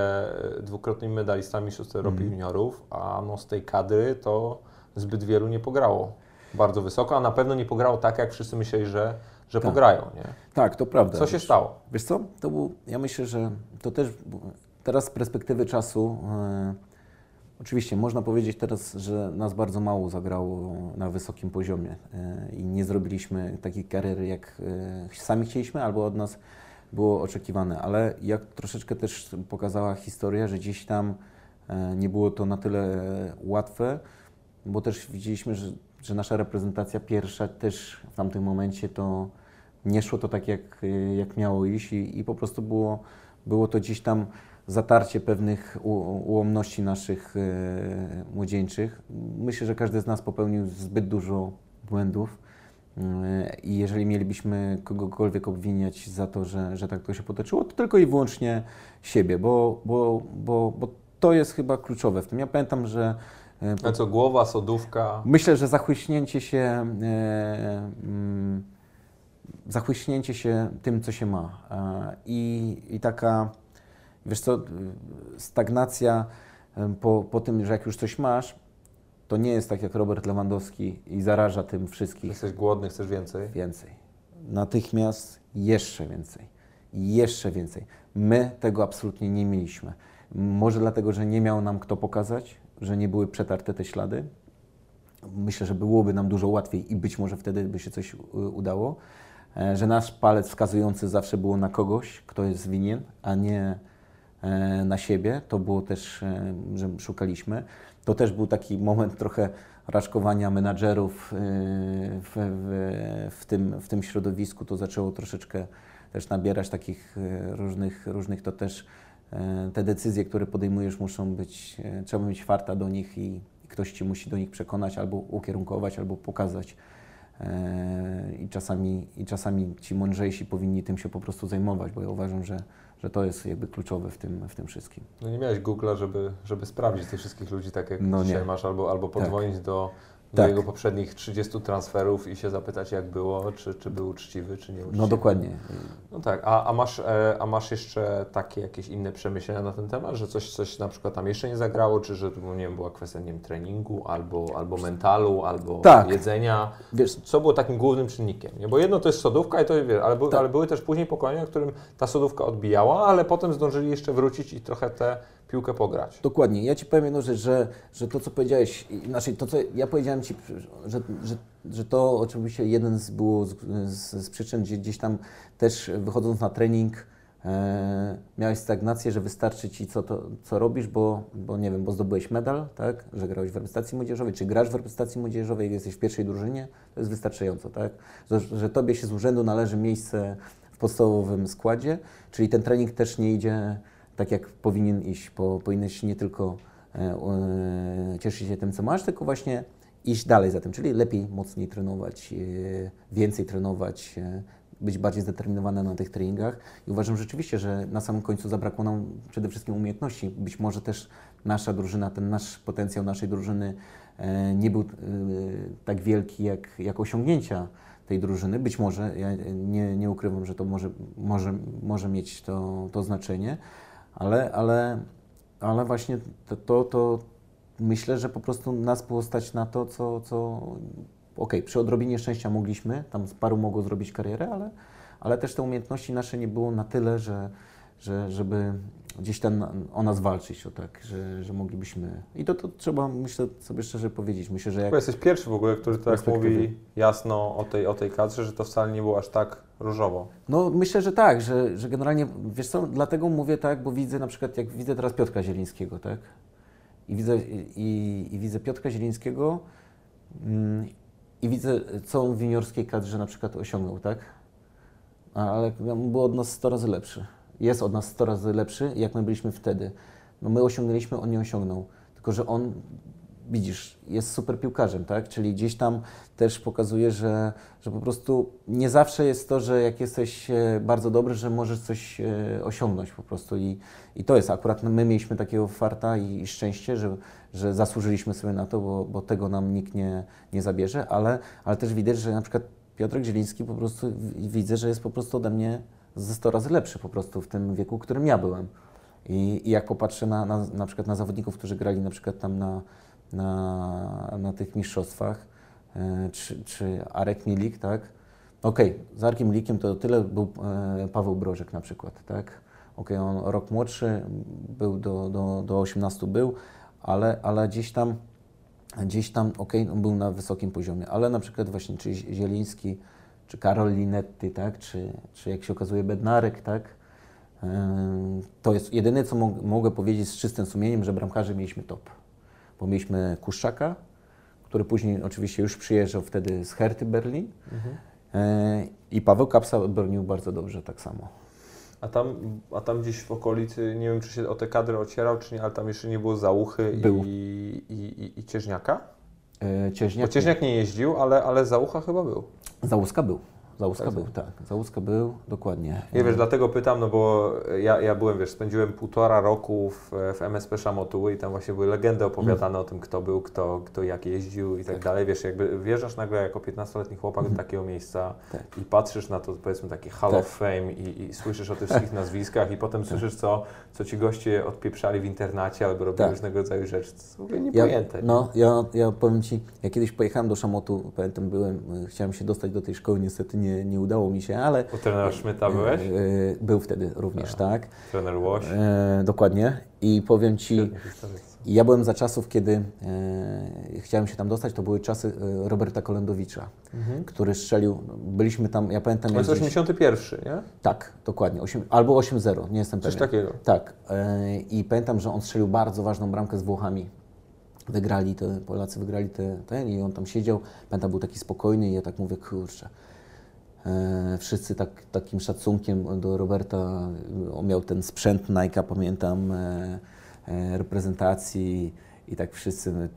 y, dwukrotnymi medalistami Mistrzostw Europy Juniorów, a no, z tej kadry to zbyt wielu nie pograło bardzo wysoko, a na pewno nie pograło tak, jak wszyscy myśleli, że, że Tak. pograją, nie? Tak, to prawda. Co się Wiesz, stało? Wiesz co, to był, ja myślę, że to też teraz z perspektywy czasu, e, oczywiście można powiedzieć teraz, że nas bardzo mało zagrało na wysokim poziomie e, i nie zrobiliśmy takiej kariery, jak e, sami chcieliśmy, albo od nas było oczekiwane, ale jak troszeczkę też pokazała historia, że gdzieś tam e, nie było to na tyle łatwe, bo też widzieliśmy, że, że nasza reprezentacja pierwsza też w tamtym momencie to nie szło to tak, jak, jak miało iść i, i po prostu było, było to gdzieś tam zatarcie pewnych ułomności naszych e, młodzieńczych. Myślę, że każdy z nas popełnił zbyt dużo błędów e, i jeżeli mielibyśmy kogokolwiek obwiniać za to, że, że tak to się potoczyło, to tylko i wyłącznie siebie, bo, bo, bo, bo to jest chyba kluczowe w tym. Ja pamiętam, że e, A co, głowa, sodówka? Myślę, że zachłyśnięcie się, mm, zachłyśnięcie się tym, co się ma i, i taka, wiesz co, stagnacja po, po tym, że jak już coś masz, to nie jest tak jak Robert Lewandowski i zaraża tym wszystkich Jesteś głodny, chcesz więcej? więcej. Natychmiast jeszcze więcej. Jeszcze więcej. My tego absolutnie nie mieliśmy. Może dlatego, że nie miał nam kto pokazać, że nie były przetarte te ślady. Myślę, że byłoby nam dużo łatwiej i być może wtedy by się coś y, udało. E, Że nasz palec wskazujący zawsze było na kogoś, kto jest winien, a nie na siebie. To było też, e, że szukaliśmy. To też był taki moment trochę raczkowania menadżerów e, w, w, w, tym, w tym środowisku. To zaczęło troszeczkę też nabierać takich e, różnych, różnych to też e, te decyzje, które podejmujesz muszą być, e, trzeba mieć farta do nich i ktoś Ci musi do nich przekonać albo ukierunkować, albo pokazać. E, I czasami, I czasami ci mądrzejsi powinni tym się po prostu zajmować, bo ja uważam, że, że to jest jakby kluczowe w tym, w tym wszystkim. No nie miałeś Google'a, żeby, żeby sprawdzić tych wszystkich ludzi tak jak No dzisiaj nie. masz, albo, albo do, do Tak. jego poprzednich 30 transferów i się zapytać jak było, czy, czy był uczciwy, czy nie uczciwy. No dokładnie. No tak, a, a, masz, e, a masz jeszcze takie jakieś inne przemyślenia na ten temat, że coś, coś na przykład tam jeszcze nie zagrało, czy że to nie wiem, była kwestia nie wiem, treningu, albo, albo mentalu, albo Tak. jedzenia? Wiesz, Co było takim głównym czynnikiem? Nie? Bo jedno to jest sodówka, i to wiesz, ale, by, Tak. ale były też później pokolenia, w którym ta sodówka odbijała, ale potem zdążyli jeszcze wrócić i trochę tę piłkę pograć. Dokładnie. Ja Ci powiem jedną rzecz, że, że to, co powiedziałeś, znaczy to, co ja powiedziałem Ci, że, że, że to oczywiście jeden z, z, z, z przyczyn, gdzie gdzieś tam też wychodząc na trening e, miałeś stagnację, że wystarczy Ci, co, to, co robisz, bo, bo nie wiem, bo zdobyłeś medal, tak, że grałeś w reprezentacji młodzieżowej, czy grasz w reprezentacji młodzieżowej, jesteś w pierwszej drużynie, to jest wystarczająco, tak, że, że Tobie się z urzędu należy miejsce w podstawowym składzie, czyli ten trening też nie idzie tak jak powinien iść, bo powinieneś nie tylko e, e, cieszyć się tym, co masz, tylko właśnie iść dalej za tym, czyli lepiej, mocniej trenować, e, więcej trenować, być bardziej zdeterminowana na tych treningach. I uważam rzeczywiście, że na samym końcu zabrakło nam przede wszystkim umiejętności. Być może też nasza drużyna, ten nasz potencjał naszej drużyny nie był tak wielki jak, jak osiągnięcia tej drużyny. Być może, ja nie, nie ukrywam, że to może, może, może mieć to, to znaczenie, ale, ale, ale właśnie to, to, to myślę, że po prostu nas było stać na to, co, co okej, przy odrobinie szczęścia mogliśmy, tam z paru mogło zrobić karierę, ale, ale też te umiejętności nasze nie było na tyle, że, że żeby gdzieś tam o nas walczyć, o tak, że, że moglibyśmy. I to, to trzeba, myślę, sobie szczerze powiedzieć. Myślę, że jak. Jesteś pierwszy w ogóle, który tak mówi jasno o tej, o tej kadrze, że to wcale nie było aż tak różowo. No myślę, że tak, że, że generalnie, wiesz co, dlatego mówię tak, bo widzę na przykład, jak widzę teraz Piotra Zielińskiego, tak? I widzę, i, i widzę Piotra Zielińskiego mm, i widzę, co on w juniorskiej kadrze na przykład osiągnął, tak? Ale on był od nas 100 razy lepszy. Jest od nas 100 razy lepszy, jak my byliśmy wtedy. No my osiągnęliśmy, on nie osiągnął. Tylko, że on, widzisz, jest super piłkarzem, tak? Czyli gdzieś tam też pokazuje, że, że po prostu nie zawsze jest to, że jak jesteś e, bardzo dobry, że możesz coś e, osiągnąć po prostu. I, i to jest akurat, my mieliśmy takiego farta i, i szczęście, że, że zasłużyliśmy sobie na to, bo, bo tego nam nikt nie, nie zabierze, ale, ale też widać, że na przykład Piotrek Zieliński po prostu widzę, że jest po prostu ode mnie ze 100 razy lepszy po prostu w tym wieku, w którym ja byłem. I, i jak popatrzę na, na, na przykład na zawodników, którzy grali na przykład tam na, na, na tych mistrzostwach, e, czy, czy Arek Milik, tak? Okej, z Arkiem Milikiem to tyle był e, Paweł Brożek na przykład, tak? Okej, on rok młodszy, był do, do, do 18 był, ale, ale gdzieś tam, gdzieś tam, okej, on był na wysokim poziomie, ale na przykład właśnie czy Zieliński, czy Karol Linetti, tak? Czy, czy jak się okazuje Bednarek, tak? Ym, To jest jedyne, co mog- mogę powiedzieć z czystym sumieniem, że bramkarzy mieliśmy top. Bo mieliśmy Kuszczaka, który później oczywiście już przyjeżdżał wtedy z Herty Berlin e, i Paweł Kapsa bronił bardzo dobrze tak samo. A tam, a tam gdzieś w okolicy, nie wiem czy się o te kadry ocierał, czy nie, ale tam jeszcze nie było Załuchy Był. i, i, i, i Cieżniaka? E, Cieźniak, Bo Cieżniak nie jeździł, ale, ale Załucha chyba był. Załuska był. Załuska Tak, był, tak. Załuska był, dokładnie. Nie wiesz, dlatego pytam, no bo ja, ja byłem, wiesz, spędziłem półtora roku w, w MSP Szamotuły i tam właśnie były legendy opowiadane o tym, kto był, kto, kto jak jeździł i tak, dalej. Wiesz, jakby wjeżdżasz nagle jako 15-letni chłopak do takiego miejsca Tak. i patrzysz na to, powiedzmy, taki Hall Tak. of Fame i, i słyszysz o tych wszystkich nazwiskach i potem słyszysz, co, co ci goście odpieprzali w internacie albo robili Tak. różnego rodzaju rzeczy. To jest w ogóle Ja, niepojęte. nie? no, ja, ja powiem Ci, ja kiedyś pojechałem do Szamotu, pamiętam, byłem, chciałem się dostać do tej szkoły, niestety nie nie, nie udało mi się, ale U trenera Szmyta byłeś? e, był wtedy również, tak. Trener Łoś? E, dokładnie. I powiem Ci, ja byłem za czasów, kiedy e, chciałem się tam dostać, to były czasy e, Roberta Kolendowicza, który strzelił, byliśmy tam, ja pamiętam... To jest jak gdzieś- 81, nie? Tak, dokładnie, 8, albo 8-0, nie jestem Coś pewien. takiego. Tak. e, I pamiętam, że on strzelił bardzo ważną bramkę z Włochami. Wygrali te, Polacy wygrali te, ten i on tam siedział. Pamiętam, był taki spokojny i ja tak mówię, kurczę. E, wszyscy tak, takim szacunkiem do Roberta, on miał ten sprzęt Nike'a, pamiętam, e, e, reprezentacji i tak wszyscy,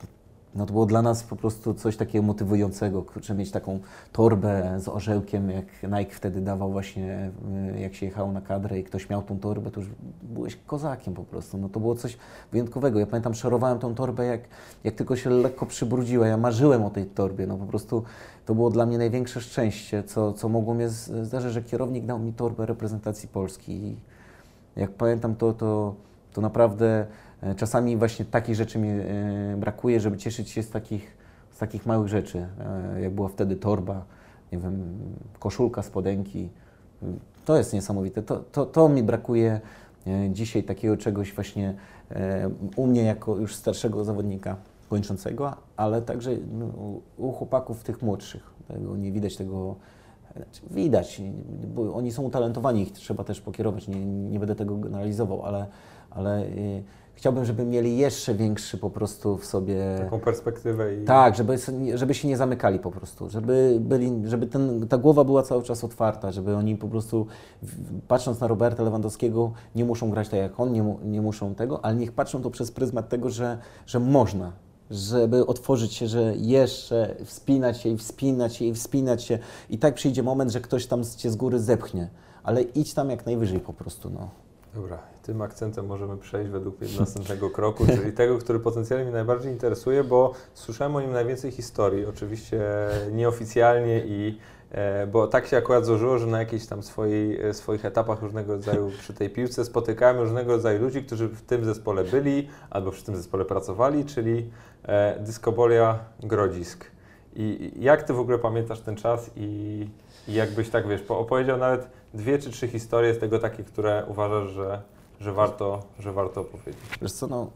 no to było dla nas po prostu coś takiego motywującego, kurczę, mieć taką torbę z orzełkiem, jak Nike wtedy dawał właśnie, e, jak się jechało na kadrę i ktoś miał tą torbę, to już byłeś kozakiem po prostu, no to było coś wyjątkowego. Ja pamiętam, szorowałem tą torbę, jak, jak tylko się lekko przybrudziła, ja marzyłem o tej torbie, no po prostu to było dla mnie największe szczęście, co, co mogło z- zdarzyć, że kierownik dał mi torbę reprezentacji Polski i jak pamiętam to, to, to naprawdę e, czasami właśnie takich rzeczy mi e, brakuje, żeby cieszyć się z takich, z takich małych rzeczy, e, jak była wtedy torba, nie wiem, koszulka, spodenki. To jest niesamowite. To, to, to mi brakuje dzisiaj takiego czegoś właśnie u mnie jako już starszego zawodnika kończącego, ale także no, u- chłopaków tych młodszych. Tego nie widać tego, znaczy widać, bo oni są utalentowani, ich trzeba też pokierować, nie, nie będę tego analizował, ale, ale y, chciałbym, żeby mieli jeszcze większy po prostu w sobie... Taką perspektywę i... Tak, żeby, żeby się nie zamykali po prostu, żeby, byli, żeby ten, ta głowa była cały czas otwarta, żeby oni po prostu, patrząc na Roberta Lewandowskiego, nie muszą grać tak jak on, nie, mu, nie muszą tego, ale niech patrzą to przez pryzmat tego, że, że można, żeby otworzyć się, że jeszcze wspinać się i wspinać się i wspinać się. I tak przyjdzie moment, że ktoś tam cię z góry zepchnie, ale idź tam jak najwyżej po prostu, no. Dobra, tym akcentem możemy przejść według następnego kroku, czyli tego, który potencjalnie mnie najbardziej interesuje, bo słyszałem o nim najwięcej historii, oczywiście nieoficjalnie i bo tak się akurat złożyło, że na jakichś tam swojej, e, swoich etapach różnego rodzaju przy tej piłce spotykałem różnego rodzaju ludzi, którzy w tym zespole byli albo przy tym zespole pracowali, czyli e, Dyskobolia Grodzisk. I jak Ty w ogóle pamiętasz ten czas i, i jakbyś tak, wiesz, po- opowiedział nawet dwie czy trzy historie z tego takie, które uważasz, że, że, warto, że warto opowiedzieć. Wiesz co, no...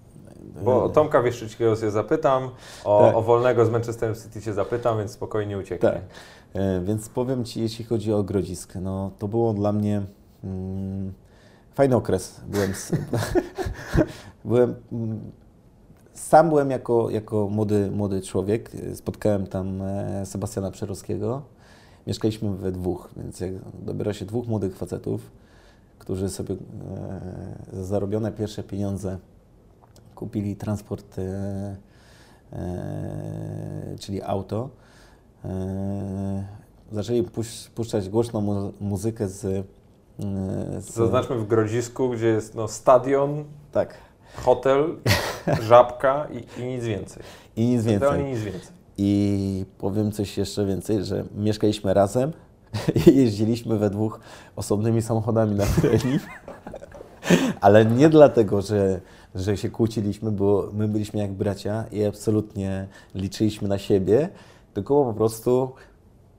Bo o Tomka Wieszczyckiego się zapytam, o, Tak. o Wolnego z Manchesterem City się zapytam, więc spokojnie ucieknie. Tak. E, Więc powiem Ci, jeśli chodzi o Grodzisk, no to było dla mnie mm, fajny okres. Byłem, s- byłem mm, sam byłem jako, jako młody, młody człowiek. Spotkałem tam e, Sebastiana Przerowskiego. Mieszkaliśmy we dwóch, więc jak dobiera się dwóch młodych facetów, którzy sobie e, za zarobione pierwsze pieniądze kupili transport, e, e, czyli auto. E, zaczęli puś, puszczać głośną mu, muzykę z, e, z... Zaznaczmy w Grodzisku, gdzie jest no, stadion, Tak. hotel, żabka i, i nic więcej. I nic więcej. nic więcej. I powiem coś jeszcze więcej, że mieszkaliśmy razem i jeździliśmy we dwóch osobnymi samochodami na trening. Ale nie dlatego, że, że się kłóciliśmy, bo my byliśmy jak bracia i absolutnie liczyliśmy na siebie, tylko po prostu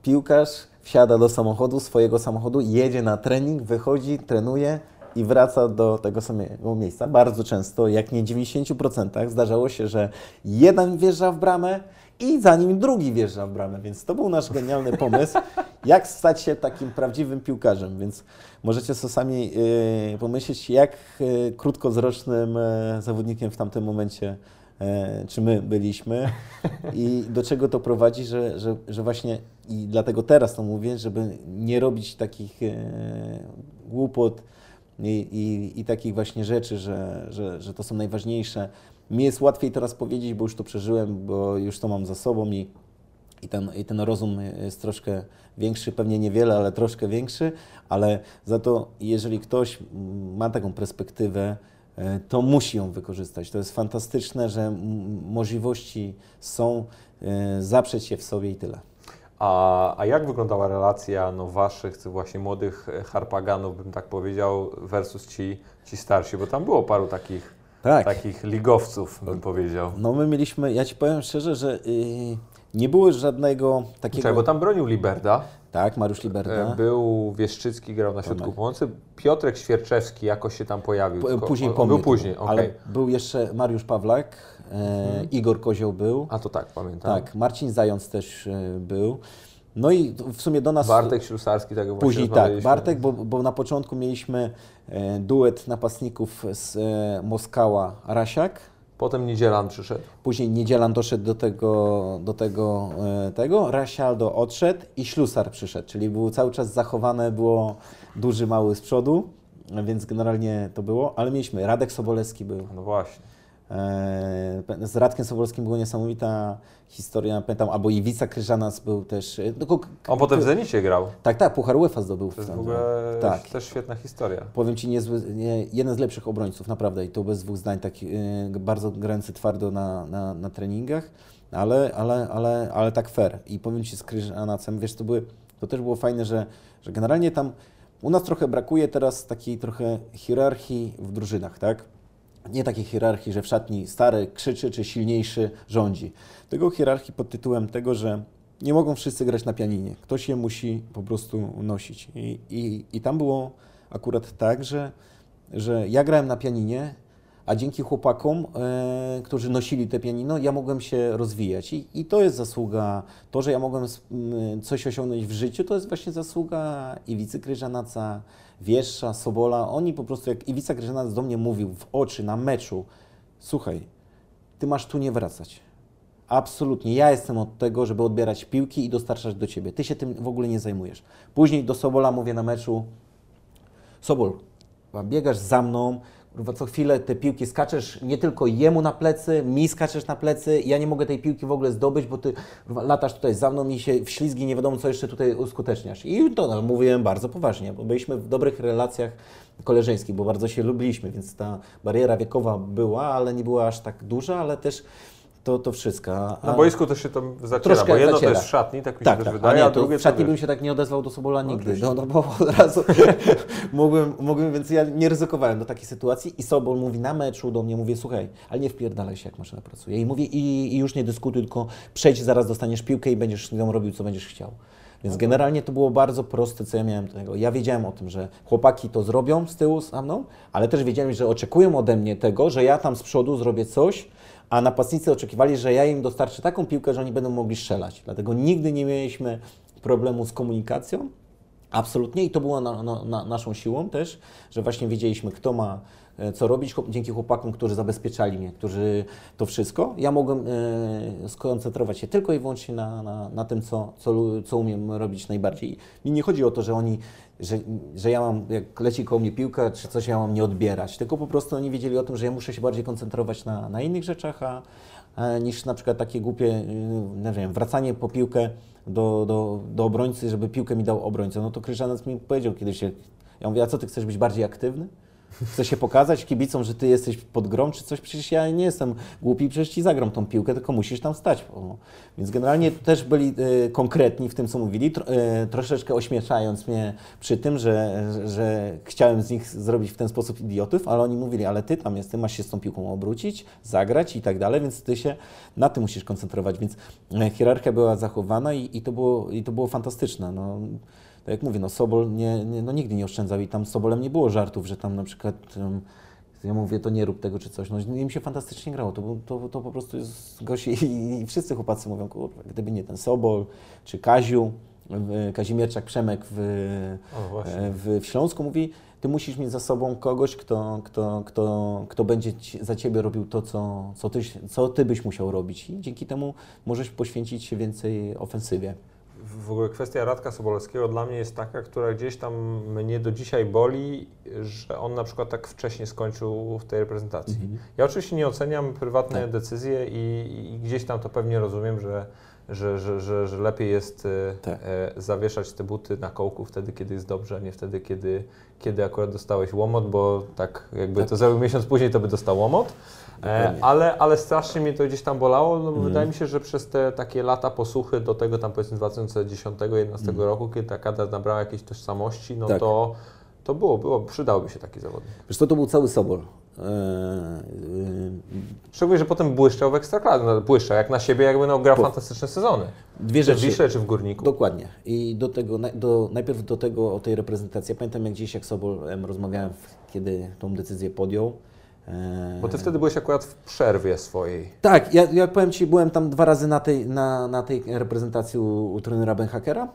piłkarz wsiada do samochodu, swojego samochodu, jedzie na trening, wychodzi, trenuje i wraca do tego samego miejsca. Bardzo często, jak nie w 90%, zdarzało się, że jeden wjeżdża w bramę i za nim drugi wjeżdża w bramę, więc to był nasz genialny pomysł, jak stać się takim prawdziwym piłkarzem, więc możecie sobie sami yy, pomyśleć, jak yy, krótkowzrocznym yy, zawodnikiem w tamtym momencie e, czy my byliśmy i do czego to prowadzi, że, że, że właśnie i dlatego teraz to mówię, żeby nie robić takich e, głupot i, i, i takich właśnie rzeczy, że, że, że to są najważniejsze. Mi jest łatwiej teraz powiedzieć, bo już to przeżyłem, bo już to mam za sobą i, i, ten, i ten rozum jest troszkę większy, pewnie niewiele, ale troszkę większy, ale za to jeżeli ktoś ma taką perspektywę, e, to musi ją wykorzystać. To jest fantastyczne, że możliwości są, e, zaprzeć się w sobie i tyle. A, a jak wyglądała relacja no, waszych, właśnie młodych e, harpaganów, bym tak powiedział, versus ci, ci starsi? Bo tam było paru takich, Tak. takich ligowców, bym powiedział. No my mieliśmy, ja Ci powiem szczerze, że y, nie było żadnego takiego... Czekaj, bo tam bronił Liberda. Tak, Mariusz Liberda. E, Był Wieszczycki, grał na środku pomocy. Piotrek Świerczewski jakoś się tam pojawił. P- Później on, był później. Mhm. Ale był jeszcze Mariusz Pawlak, e, Igor Kozioł był. A to tak, pamiętam. Tak, Marcin Zając też e, był. No i w sumie do nas... Bartek Ślusarski, tego właśnie Później tak. Bartek, bo, bo na początku mieliśmy e, duet napastników z e, Moskała Rasiak. Potem Niedzielan przyszedł. Później Niedzielan doszedł do tego, do tego, e, tego, Rasialdo odszedł i Ślusar przyszedł, czyli było cały czas zachowane, było duży, mały z przodu, więc generalnie to było, ale mieliśmy, Radek Sobolewski był, No właśnie. E, z Radkiem Sobolewskim była niesamowita historia, pamiętam, albo Iwica Kryżanas był też, e, On potem w Zenicie grał. tak, tak, Puchar UEFA zdobył. To jest w ogóle tak. też świetna historia. Powiem Ci, niezły, nie, jeden z lepszych obrońców, naprawdę, i to bez dwóch zdań, tak, yy, bardzo grający twardo na, na, na treningach, ale, ale, ale, ale tak fair. I powiem Ci z Kryżanacem, wiesz, to, były, to też było fajne, że, że generalnie tam u nas trochę brakuje teraz takiej trochę hierarchii w drużynach, tak? Nie takiej hierarchii, że w szatni stary krzyczy, czy silniejszy rządzi. Tego hierarchii pod tytułem tego, że nie mogą wszyscy grać na pianinie. Ktoś je musi po prostu nosić. I, i, i tam było akurat tak, że, że ja grałem na pianinie, a dzięki chłopakom, e, którzy nosili te pianino, ja mogłem się rozwijać. I, I to jest zasługa, to, że ja mogłem coś osiągnąć w życiu, to jest właśnie zasługa Iwicy Kryżanaca, Wieszcza, Sobola. Oni po prostu, jak Iwica Kryżanac do mnie mówił w oczy na meczu, słuchaj, ty masz tu nie wracać. Absolutnie. Ja jestem od tego, żeby odbierać piłki i dostarczać do ciebie. Ty się tym w ogóle nie zajmujesz. Później do Sobola mówię na meczu, Sobol, biegasz za mną, kurwa, co chwilę te piłki skaczesz nie tylko jemu na plecy, mi skaczesz na plecy, ja nie mogę tej piłki w ogóle zdobyć, bo ty kurwa, latasz tutaj za mną i się w ślizgi nie wiadomo co jeszcze tutaj uskuteczniasz. I to no, mówiłem bardzo poważnie, bo byliśmy w dobrych relacjach koleżeńskich, bo bardzo się lubiliśmy, więc ta bariera wiekowa była, ale nie była aż tak duża, ale też to, to wszystko. A- Na boisku też się to zaciera, Troszkę bo jedno zaciera. to jest szatni, tak mi się tak, też tak. wydaje, a a, nie, to drugie w szatni bym się tak nie odezwał do Sobola nigdy. oczywiście. No, no bo od razu mogłem, mogłem, więc ja nie ryzykowałem do takiej sytuacji i Sobol mówi na meczu do mnie, mówię, słuchaj, ale nie wpierdalaj się, jak maszyna pracuje. I mówię, i, i już nie dyskutuj, tylko przejdź, zaraz dostaniesz piłkę i będziesz z nią robił, co będziesz chciał. Więc generalnie to było bardzo proste, co ja miałem do tego. Ja wiedziałem o tym, że chłopaki to zrobią z tyłu za mną, ale też wiedziałem, że oczekują ode mnie tego, że ja tam z przodu zrobię coś, a napastnicy oczekiwali, że ja im dostarczę taką piłkę, że oni będą mogli strzelać. Dlatego nigdy nie mieliśmy problemu z komunikacją. Absolutnie i to było na, na, na naszą siłą też, że właśnie wiedzieliśmy, kto ma co robić dzięki chłopakom, którzy zabezpieczali mnie, którzy to wszystko. Ja mogłem e, skoncentrować się tylko i wyłącznie na, na, na tym, co, co, co umiem robić najbardziej. Mi nie chodzi o to, że oni, że, że ja mam, jak leci koło mnie piłka, czy coś ja mam nie odbierać, tylko po prostu oni wiedzieli o tym, że ja muszę się bardziej koncentrować na, na innych rzeczach, a, a niż na przykład takie głupie, y, nie wiem, wracanie po piłkę do, do, do obrońcy, żeby piłkę mi dał obrońca. No to Kryżanec mi powiedział kiedyś, ja mówię, a co ty chcesz być bardziej aktywny? Chcesz się pokazać kibicom, że ty jesteś pod grą czy coś? Przecież ja nie jestem głupi, przecież ci zagram tą piłkę, tylko musisz tam stać. Więc generalnie też byli y, konkretni w tym, co mówili, y, troszeczkę ośmieszając mnie przy tym, że, że, chciałem z nich zrobić w ten sposób idiotów, ale oni mówili, ale ty tam jest, ty masz się z tą piłką obrócić, zagrać i tak dalej, więc ty się na tym musisz koncentrować. Więc e, hierarchia była zachowana i, i, to, było, i to było fantastyczne. No, tak jak mówię, no Sobol nie, nie, no nigdy nie oszczędzał i tam z Sobolem nie było żartów, że tam na przykład um, ja mówię, to nie rób tego czy coś. No im się fantastycznie grało, to, to, to po prostu jest gości i, i wszyscy chłopacy mówią, kurwa, gdyby nie ten Sobol czy Kaziu, w- Kazimierczak Przemek w, e, w, w Śląsku mówi, ty musisz mieć za sobą kogoś, kto, kto, kto, kto będzie ci, za ciebie robił to, co, co, ty, co ty byś musiał robić i dzięki temu możesz poświęcić się więcej ofensywie. W ogóle kwestia Radka Sobolewskiego dla mnie jest taka, która gdzieś tam mnie do dzisiaj boli, że on na przykład tak wcześnie skończył w tej reprezentacji. Ja oczywiście nie oceniam prywatne Tak. decyzje i, i gdzieś tam to pewnie rozumiem, że, że, że, że, że lepiej jest e, Tak. e, zawieszać te buty na kołku wtedy, kiedy jest dobrze, a nie wtedy, kiedy, kiedy akurat dostałeś łomot, bo tak jakby Tak. to zrobił miesiąc później, to by dostał łomot. E, ale, ale strasznie mnie to gdzieś tam bolało, no bo Mhm. wydaje mi się, że przez te takie lata posłuchy do tego tam powiedzmy 2010-2011 roku, kiedy ta kadra nabrała jakiejś tożsamości, no. Tak. to, to było, było, przydałby się taki zawodnik. Wiesz co, to był cały Sobol. E, e, Szczególnie, że potem błyszczał w Ekstraklasie. No, błyszczał jak na siebie, jakby no, grał Po- fantastyczne sezony. Dwie Czy w rzeczy. Wiśle, czy w Górniku. Dokładnie. I do tego, do, najpierw do tego, o tej reprezentacji. Ja pamiętam, jak gdzieś, jak Sobol em, rozmawiałem, kiedy tą decyzję podjął. E, Bo ty wtedy byłeś akurat w przerwie swojej. Tak, ja, ja powiem Ci, byłem tam dwa razy na tej, na, na tej reprezentacji u, u trenera Benhakera.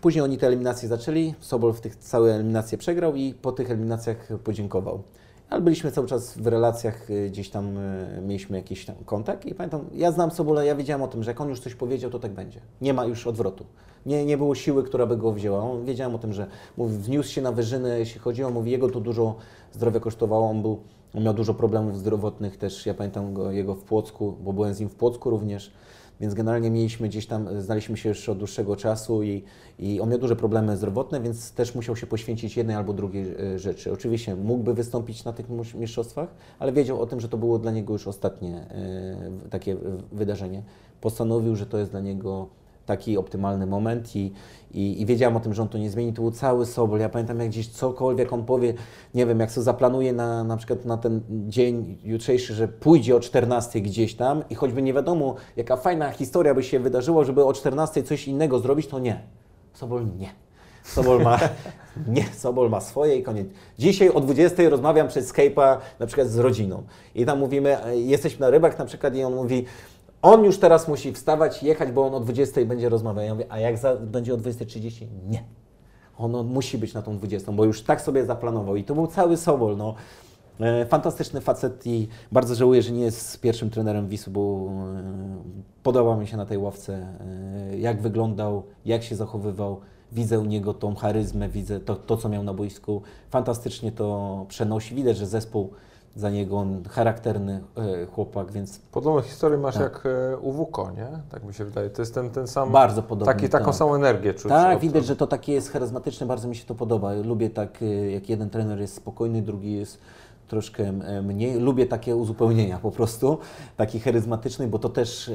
Później oni te eliminacje zaczęli, Sobol w tych całe eliminacje przegrał i po tych eliminacjach podziękował. Ale byliśmy cały czas w relacjach, y, gdzieś tam y, mieliśmy jakiś tam kontakt i pamiętam, ja znam Sobola, ja wiedziałem o tym, że jak on już coś powiedział, to tak będzie. Nie ma już odwrotu. Nie, nie było siły, która by go wzięła. On, wiedziałem o tym, że mówi, wniósł się na wyżyny, jeśli chodzi o, mówi, jego to dużo zdrowia kosztowało, on był, on miał dużo problemów zdrowotnych też, ja pamiętam go, jego w Płocku, bo byłem z nim w Płocku również, więc generalnie mieliśmy gdzieś tam, znaliśmy się już od dłuższego czasu i, i on miał duże problemy zdrowotne, więc też musiał się poświęcić jednej albo drugiej e, rzeczy. Oczywiście mógłby wystąpić na tych mistrzostwach, ale wiedział o tym, że to było dla niego już ostatnie e, takie wydarzenie. Postanowił, że to jest dla niego taki optymalny moment i, i, i wiedziałem o tym, że on to nie zmieni. To był cały Sobol. Ja pamiętam, jak gdzieś cokolwiek on powie, nie wiem, jak sobie zaplanuje na, na przykład na ten dzień jutrzejszy, że pójdzie o 14 gdzieś tam i choćby nie wiadomo, jaka fajna historia by się wydarzyła, żeby o 14 coś innego zrobić, to nie. Sobol nie. Sobol ma, nie, Sobol ma swoje i koniec. Dzisiaj o 20 rozmawiam przez Skype'a na przykład z rodziną i tam mówimy, e, jesteśmy na rybach na przykład i on mówi, on już teraz musi wstawać, jechać, bo on o 20 będzie rozmawiał. Ja mówię, a jak za, będzie o 20.30? Nie. On, on musi być na tą 20, bo już tak sobie zaplanował. I to był cały Sobol. No. E, Fantastyczny facet i bardzo żałuję, że nie jest pierwszym trenerem Wisły, bo e, mi się na tej ławce, e, jak wyglądał, jak się zachowywał. Widzę u niego tą charyzmę, widzę to, to, co miał na boisku. Fantastycznie to przenosi. Widać, że zespół za niego, on charakterny e, chłopak, więc Podobną historię masz Tak. jak e, u Wuko, nie? Tak mi się wydaje. To jest ten, ten sam. bardzo podobny. taki, taką tak. samą energię czuć. Tak, widać, że to takie jest charyzmatyczne, bardzo mi się to podoba. Lubię tak, y, jak jeden trener jest spokojny, drugi jest troszkę mniej. Lubię takie uzupełnienia po prostu, taki charyzmatyczny, bo to też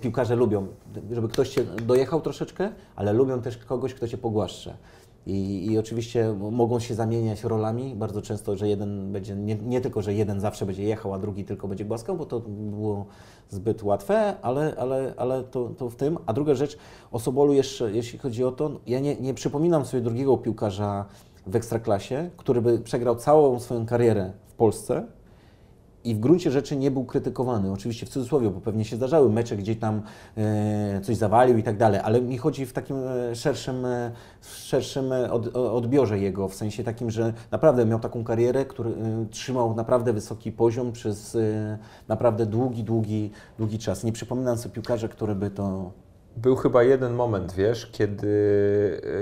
piłkarze lubią, żeby ktoś cię dojechał troszeczkę, ale lubią też kogoś, kto cię pogłaszcze. I, I oczywiście mogą się zamieniać rolami bardzo często, że jeden będzie, nie, nie tylko, że jeden zawsze będzie jechał, a drugi tylko będzie głaskał, bo to było zbyt łatwe, ale, ale, ale to, to w tym. A druga rzecz, o Sobolu jeszcze, jeśli chodzi o to, ja nie, nie przypominam sobie drugiego piłkarza w Ekstraklasie, który by przegrał całą swoją karierę w Polsce i w gruncie rzeczy nie był krytykowany. Oczywiście w cudzysłowie, bo pewnie się zdarzały mecze, gdzie tam e, coś zawalił i tak dalej, ale mi chodzi w takim e, szerszym, e, szerszym odbiorze jego, w sensie takim, że naprawdę miał taką karierę, który trzymał naprawdę wysoki poziom przez naprawdę długi, długi, długi czas. Nie przypominam sobie piłkarza, który by to... Był chyba jeden moment, wiesz, kiedy,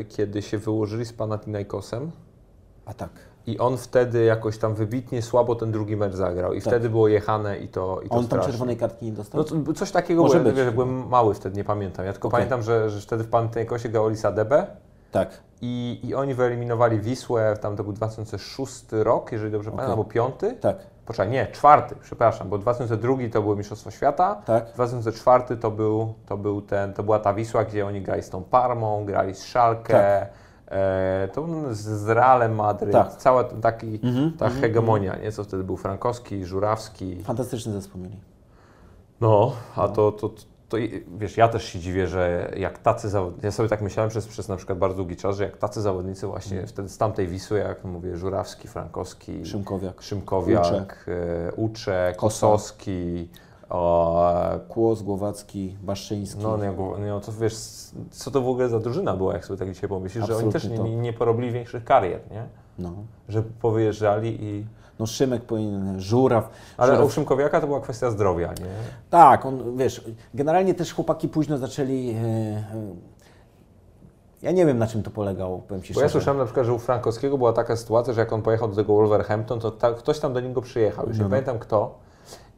kiedy się wyłożyli z Panathinaikosem A tak. I on wtedy jakoś tam wybitnie słabo ten drugi mecz zagrał i Tak. wtedy było jechane i to, i to On tam strasznie. czerwonej kartki nie dostał? No coś takiego Może było, ja, być. wiesz, byłem mały wtedy, nie pamiętam. Ja tylko Okej. pamiętam, że, że wtedy w Panathinaikosie grał Olisa Debe tak. i, i oni wyeliminowali Wisłę, tam to był 2006 rok, jeżeli dobrze Okej. pamiętam, albo piąty. Tak. Poczekaj, nie, czwarty, przepraszam, bo 2002 to były Mistrzostwo Świata, Tak. 2004 to był, to był ten, to była ta Wisła, gdzie oni grali z tą Parmą, grali z Szalkę, Tak. E, to z, Realem Madryt, Tak. cała taki, Mhm, ta hegemonia, nie, co wtedy był Frankowski, Żurawski. Fantastyczny zespół mieli. No, a to, to, to, i- wiesz, ja też się dziwię, że jak tacy zawodnicy, ja sobie tak myślałem przez, przez na przykład bardzo długi czas, że jak tacy zawodnicy właśnie wtedy z tamtej Wisły, jak mówię, Żurawski, Frankowski, Szymkowiak. Szymkowiak, Uczek. e, Uczek. Kosowski, o, Kłos, Głowacki, Baszyński. no, nie, nie, to wiesz, co to w ogóle za drużyna była, jak sobie tak dzisiaj pomyślisz, że oni też Absolutnie nie, nie porobili większych karier, nie? No. Że powyjeżdżali i... no Szymek powinien, Żuraw. Ale Żuraw u Szymkowiaka to była kwestia zdrowia, nie? Tak, on, wiesz, generalnie też chłopaki późno zaczęli... E, ja nie wiem, na czym to polegało, powiem Ci Bo ja szczerze. słyszałem na przykład, że u Frankowskiego była taka sytuacja, że jak on pojechał do tego Wolverhampton, to ta, ktoś tam do niego przyjechał, już nie No. pamiętam kto.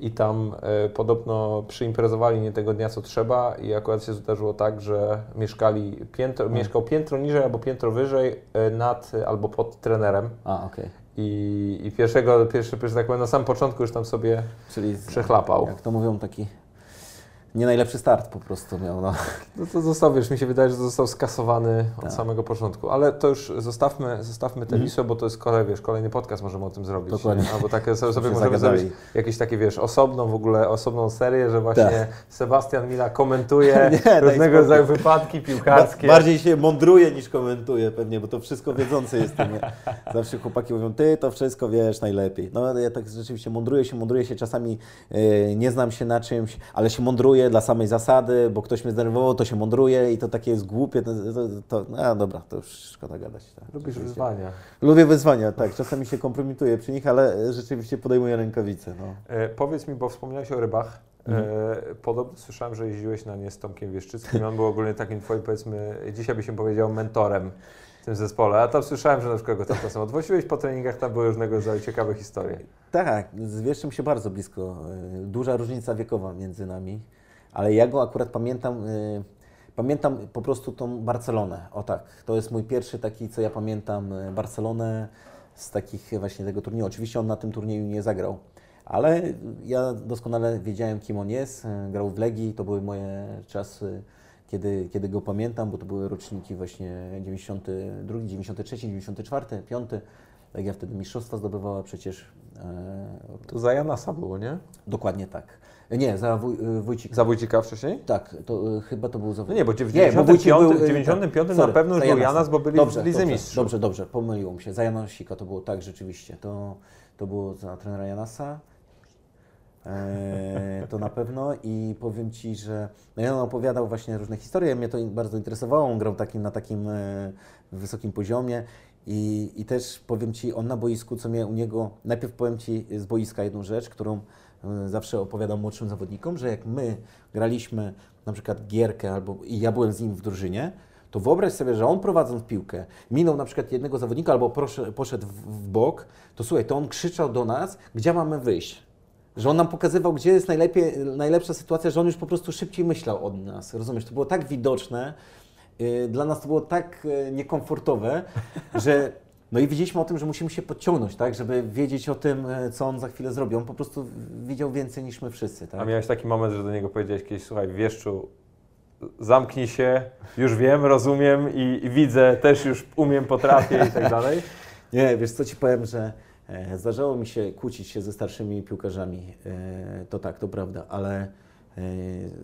I tam e, podobno przyimprezowali nie tego dnia co trzeba i akurat się zdarzyło tak, że mieszkali piętro, mieszkał piętro niżej albo piętro wyżej e, nad e, albo pod trenerem. A, okej. I, I pierwszego, pierwszy, pierwszy, tak powiem, na samym początku już tam sobie Czyli z- przechlapał. jak to mówią, taki nie najlepszy start po prostu miał. No. No to został, wiesz, mi się wydaje, że został skasowany od Tak. samego początku. Ale to już zostawmy, zostawmy tę Mhm. Wisłę, bo to jest kolej, wiesz, kolejny podcast możemy o tym zrobić. Dokładnie. nie? Albo takie sobie, sobie możemy zagadali. zrobić jakieś takie, wiesz, osobną w ogóle, osobną serię, że właśnie Tak. Sebastian Mila komentuje Nie, daj różnego rodzaju wypadki piłkarskie. Ba- Bardziej się mądruje niż komentuje pewnie, bo to wszystko wiedzący jestem. Nie? Zawsze chłopaki mówią, ty to wszystko wiesz najlepiej. No ja tak rzeczywiście mądruję się, mądruję się, czasami e, nie znam się na czymś, ale się mądruję dla samej zasady, bo ktoś mnie zdenerwował, to się mądruję i to takie jest głupie, to, to, to no dobra, to już szkoda gadać. Tak, Lubisz rzeczywiście. wyzwania. Lubię wyzwania, tak, czasami się kompromituję przy nich, ale e, rzeczywiście podejmuję rękawice. No. E, powiedz mi, bo wspomniałeś o rybach. E, Mhm. podobno słyszałem, że jeździłeś na nie z Tomkiem Wieszczyckim. On był ogólnie takim twoim, powiedzmy, dzisiaj by się powiedział mentorem w tym zespole. A tam słyszałem, że na przykład go tam czasem odwoziłeś po treningach, tam były różnego rodzaju ciekawe historie. Tak, z Wieszczym się bardzo blisko. y, Duża różnica wiekowa między nami, ale ja go akurat pamiętam. y, Pamiętam po prostu tą Barcelonę. O tak, to jest mój pierwszy taki, co ja pamiętam, y, Barcelonę z takich właśnie tego turnieju. Oczywiście on na tym turnieju nie zagrał, ale ja doskonale wiedziałem, kim on jest. Y, Grał w Legii, to były moje czasy, kiedy, kiedy go pamiętam, bo to były roczniki właśnie 92, 93, 94, 5. Legia wtedy mistrzostwa zdobywała przecież. To za Janasa było, nie? dokładnie tak. Nie, za Wuj, e, Wójcik. Za Wójcika wcześniej? Tak, to e, chyba to był za No nie, bo w bo 95, Wójcik był, e, 95 tak, na sorry, pewno już był. Janas, bo byli dobrze, w Lidze dobrze, Mistrzów. Dobrze, dobrze, pomyliło mi się. Za Janosika to było tak, rzeczywiście. To, to było za trenera Janasa. E, to na pewno i powiem Ci, że no ja opowiadał właśnie różne historie, mnie to bardzo interesowało, on grał takim, na takim e, wysokim poziomie i, i też powiem Ci, on na boisku, co mnie u niego, najpierw powiem Ci z boiska jedną rzecz, którą zawsze opowiadam młodszym zawodnikom, że jak my graliśmy na przykład gierkę albo i ja byłem z nim w drużynie, to wyobraź sobie, że on prowadząc piłkę, minął na przykład jednego zawodnika albo poszedł w, w bok, to słuchaj, to on krzyczał do nas, gdzie mamy wyjść. Że on nam pokazywał, gdzie jest najlepiej, najlepsza sytuacja, że on już po prostu szybciej myślał od nas. Rozumiesz? To było tak widoczne, yy, dla nas to było tak yy, niekomfortowe, że no i wiedzieliśmy o tym, że musimy się podciągnąć, tak, żeby wiedzieć o tym, yy, co on za chwilę zrobi. On po prostu widział więcej niż my wszyscy, tak? A miałeś taki moment, że do niego powiedziałeś kiedyś, słuchaj, wieszczu, zamknij się, już wiem, rozumiem i, i widzę, też już umiem, potrafię i tak dalej. Nie, wiesz co Ci powiem, że e, zdarzało mi się kłócić się ze starszymi piłkarzami, e, to tak, to prawda, ale e,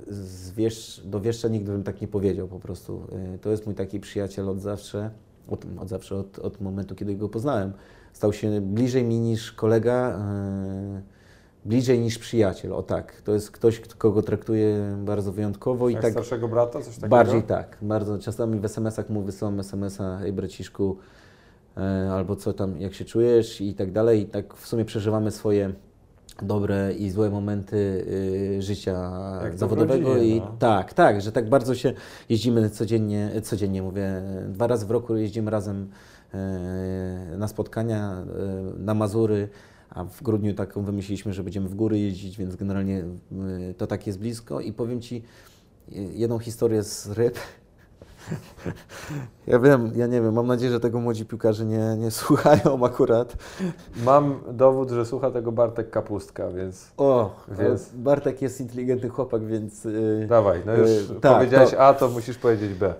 z wiesz, do wieszcza nigdy bym tak nie powiedział po prostu. E, to jest mój taki przyjaciel od zawsze, od, od zawsze, od, od momentu, kiedy go poznałem. Stał się bliżej mi niż kolega, e, bliżej niż przyjaciel, o tak. To jest ktoś, kogo traktuję bardzo wyjątkowo i Jak tak... starszego brata, coś takiego? Bardziej tak, bardzo czasami w SMS-ach mu wysyłam SMS-a, ej braciszku, e, albo co tam, jak się czujesz i tak dalej. I tak w sumie przeżywamy swoje dobre i złe momenty y, życia zawodowego rodzinie, i no. tak, tak, że tak bardzo się jeździmy codziennie, codziennie mówię, dwa razy w roku jeździmy razem e, na spotkania, e, na Mazury, a w grudniu taką wymyśliliśmy, że będziemy w góry jeździć, więc generalnie to tak jest blisko i powiem Ci jedną historię z ryb. Ja wiem, ja nie wiem, mam nadzieję, że tego młodzi piłkarze nie, nie słuchają akurat. Mam dowód, że słucha tego Bartek Kapustka, więc O, Więc- Bartek jest inteligentny chłopak, więc yy, dawaj, no już Yy, tak, powiedziałeś to- A, to musisz powiedzieć B.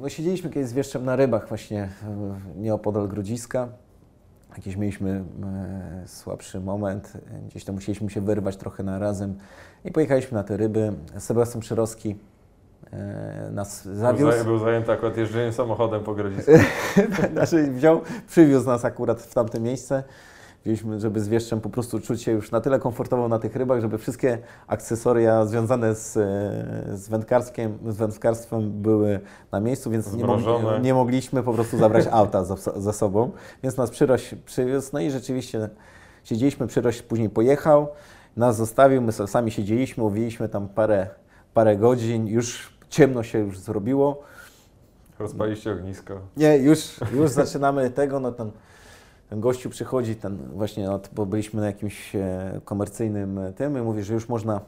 no, siedzieliśmy kiedyś z Wieszczem na rybach właśnie yy, nieopodal Grodziska. Jakiś mieliśmy słabszy moment, gdzieś tam musieliśmy się wyrwać trochę na razem i pojechaliśmy na te ryby. Sebastian Przyrowski nas Był, zawiózł. zaj- był zajęty akurat jeżdżeniem samochodem po grodzisku. znaczy wziął, przywiózł nas akurat w tamte miejsce. Wzięliśmy, żeby z wieszczem po prostu czuć się już na tyle komfortowo na tych rybach, żeby wszystkie akcesoria związane z, e, z, wędkarskiem, z wędkarstwem były na miejscu, więc nie, nie mogliśmy po prostu zabrać auta za, za sobą. Więc nas przyroś przywiózł, no i rzeczywiście siedzieliśmy, przyroś później pojechał, nas zostawił, my sami siedzieliśmy, łowiliśmy tam parę, parę godzin, już ciemno się już zrobiło. Rozpaliście ognisko. Nie, już, już zaczynamy tego, no ten, ten gościu przychodzi, ten właśnie, od, bo byliśmy na jakimś e, komercyjnym e, tym i mówi, że już można,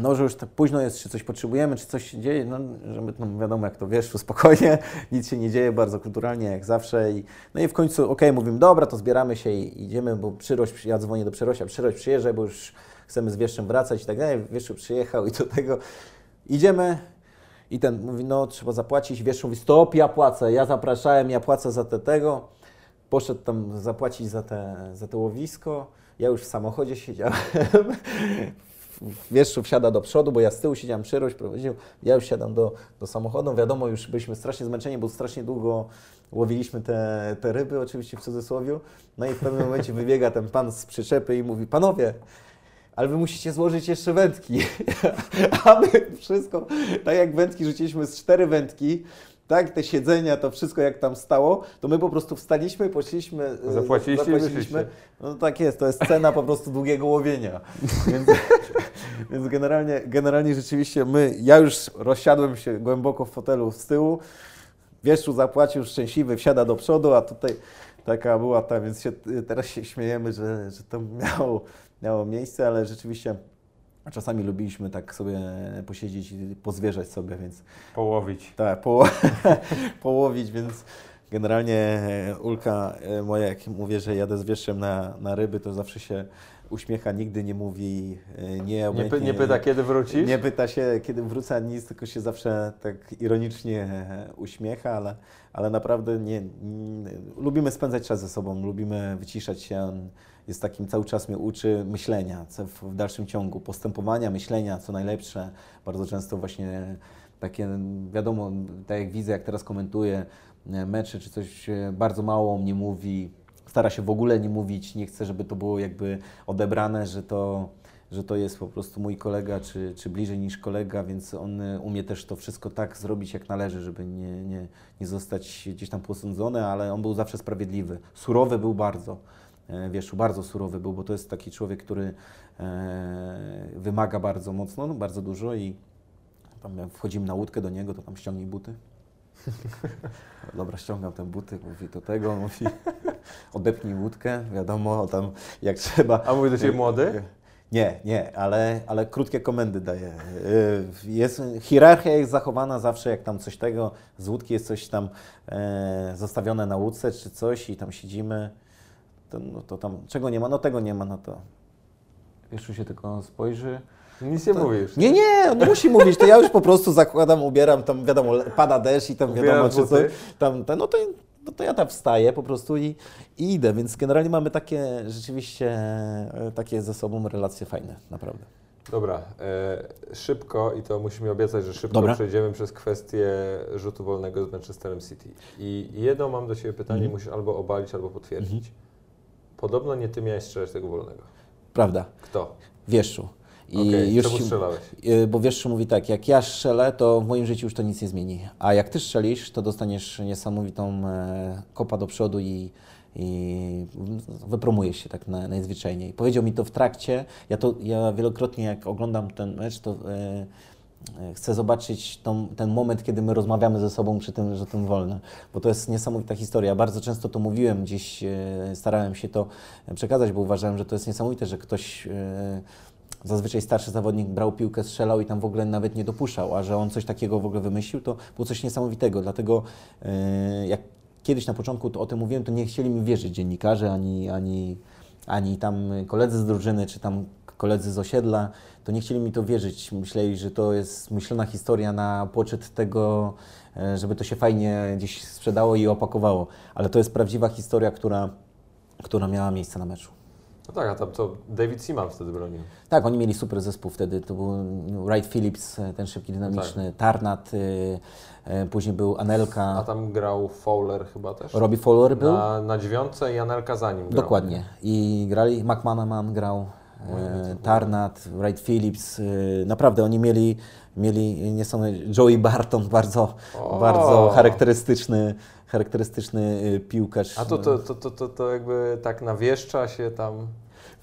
no, że już tak późno jest, czy coś potrzebujemy, czy coś się dzieje, no, że my, no wiadomo jak to wiesz, spokojnie, nic się nie dzieje, bardzo kulturalnie, jak zawsze i no i w końcu, okej, mówimy, dobra, to zbieramy się i idziemy, bo Przyroś, ja dzwonię do Przyrosia, Przyroś przyjeżdżaj, bo już chcemy z Wieszczem wracać i tak dalej. Wieszczu przyjechał i do tego idziemy i ten mówi, no trzeba zapłacić. Wieszczu mówi, stop, ja płacę, ja zapraszałem, ja płacę za te tego. Poszedł tam zapłacić za te, za te łowisko. Ja już w samochodzie siedziałem. Wieszczu wsiada do przodu, bo ja z tyłu siedziałem, Przyroś prowadził. Ja już siadam do, do samochodu. Wiadomo, już byliśmy strasznie zmęczeni, bo strasznie długo łowiliśmy te, te ryby, oczywiście w cudzysłowie. No i w pewnym momencie wybiega ten pan z przyczepy i mówi, panowie, ale wy musicie złożyć jeszcze wędki. A my wszystko, tak jak wędki rzuciliśmy z cztery wędki, tak, te siedzenia, to wszystko jak tam stało, to my po prostu wstaliśmy, poszliśmy, e, Zapłaciliście i wyszliście. No tak jest, to jest cena po prostu długiego łowienia. Więc, więc generalnie, generalnie rzeczywiście my, ja już rozsiadłem się głęboko w fotelu z tyłu, Wieszczu zapłacił, szczęśliwy, wsiada do przodu, a tutaj taka była ta, więc się, teraz się śmiejemy, że, że to miało, miało miejsce, ale rzeczywiście czasami lubiliśmy tak sobie posiedzieć i pozwierzać sobie, więc Połowić. tak, po, połowić, więc generalnie Ulka e, moja, jak mówię, że jadę z wieszczem na, na ryby, to zawsze się uśmiecha, nigdy nie mówi e, nie, Nie, py, nie pyta, kiedy wrócisz? nie pyta się, kiedy wrócę, nic, tylko się zawsze tak ironicznie e, uśmiecha, ale, ale naprawdę nie, nie, lubimy spędzać czas ze sobą, lubimy wyciszać się. Jest takim, cały czas mnie uczy myślenia w, w dalszym ciągu, postępowania, myślenia, co najlepsze. Bardzo często właśnie takie, wiadomo, tak jak widzę, jak teraz komentuję e, mecze czy coś, e, bardzo mało o mnie mówi, stara się w ogóle nie mówić, nie chce, żeby to było jakby odebrane, że to, że to jest po prostu mój kolega, czy, czy bliżej niż kolega, więc on e, umie też to wszystko tak zrobić, jak należy, żeby nie, nie, nie zostać gdzieś tam posądzony, ale on był zawsze sprawiedliwy. Surowy był bardzo. E, Wiesz, bardzo surowy był, bo to jest taki człowiek, który e, wymaga bardzo mocno, no, bardzo dużo i tam jak wchodzimy na łódkę do niego, to tam ściągnij buty. Dobra, ściągam te buty, mówi do tego, mówi odepnij łódkę, wiadomo, tam jak trzeba. A mówi do Ciebie młody? Nie, nie, ale, ale krótkie komendy daje. Y, Jest, hierarchia jest zachowana zawsze, jak tam coś tego, z łódki jest coś tam e, zostawione na łódce czy coś i tam siedzimy, to, no to tam, czego nie ma, no tego nie ma, no to Wieszu się tylko spojrzy. Nic nie To- mówisz. Nie, nie, on nie musi mówić, to ja już po prostu zakładam, ubieram, tam wiadomo, pada deszcz i tam wiadomo, Ubieram czy co, buty. tam, tam, no, to, no to ja tam wstaję po prostu i, i idę, więc generalnie mamy takie rzeczywiście, e, takie ze sobą relacje fajne, naprawdę. Dobra, e, szybko i to musimy obiecać, że szybko Dobra. przejdziemy przez kwestię rzutu wolnego z Manchesterem City. I jedno mam do Ciebie pytanie, Mhm. musisz albo obalić, albo potwierdzić. Podobno nie Ty miałeś strzelać tego wolnego. Prawda, Kto? Wieszczu. I Okej, już czemu strzelałeś? y, Bo Wieszczu mówi tak, jak ja strzelę, to w moim życiu już to nic nie zmieni. A jak ty strzelisz, to dostaniesz niesamowitą e, kopa do przodu i, i wypromujesz się tak na, najzwyczajniej. Powiedział mi to w trakcie. Ja, to, ja wielokrotnie jak oglądam ten mecz, to e, e, chcę zobaczyć tą, ten moment, kiedy my rozmawiamy ze sobą przy tym, że tym wolne. Bo to jest niesamowita historia. Bardzo często to mówiłem, gdzieś starałem się to przekazać, bo uważałem, że to jest niesamowite, że ktoś... Zazwyczaj starszy zawodnik brał piłkę, strzelał i tam w ogóle nawet nie dopuszczał, a że on coś takiego w ogóle wymyślił, to było coś niesamowitego. Dlatego e, jak kiedyś na początku o tym mówiłem, to nie chcieli mi wierzyć dziennikarze, ani, ani, ani tam koledzy z drużyny, czy tam koledzy z osiedla, to nie chcieli mi to wierzyć. Myśleli, że to jest myślona historia na poczet tego, e, żeby to się fajnie gdzieś sprzedało i opakowało. Ale to jest prawdziwa historia, która, która miała miejsce na meczu. No tak, a tam to David Seaman wtedy bronił. Tak, oni mieli super zespół wtedy. To był Wright Phillips, e, ten szybki, dynamiczny, Tarnat, y, y, później był A Anelka, tam grał Fowler chyba też. Robbie Fowler był. Na, na dziewiątce i Anelka za nim grał. Dokładnie. I grali, McManaman grał, No, e, Tarnat, Wright Phillips. y, Naprawdę oni mieli, mieli niesamowite. Joey Barton, bardzo, O! bardzo charakterystyczny, charakterystyczny y, piłkarz. A to, to, to, to, to, to jakby tak nawieszcza się tam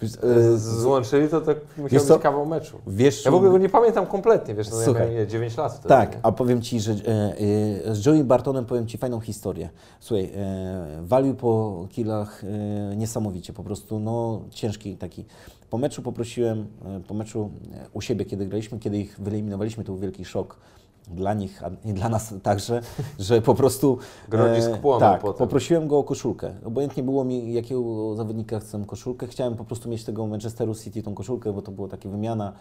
Y, z- złączyli, to, to musiał być kawał meczu. Wiesz, Ja w ogóle go nie pamiętam kompletnie, wiesz, no ja Słuchaj. miałem nie, 9 lat wtedy. Tak, a powiem Ci, że e, e, z Joey Bartonem powiem Ci fajną historię. Słuchaj, e, walił po kilach e, niesamowicie, po prostu no ciężki taki. Po meczu poprosiłem, e, po meczu e, u siebie, kiedy graliśmy, kiedy ich wyeliminowaliśmy, to był wielki szok. Dla nich, a i dla nas także, że po prostu... Grodzisk płonął tak, potem. poprosiłem go o koszulkę. Obojętnie było mi, jakiego zawodnika chcę koszulkę. Chciałem po prostu mieć tego Manchesteru City, tą koszulkę, bo to była taka wymiana,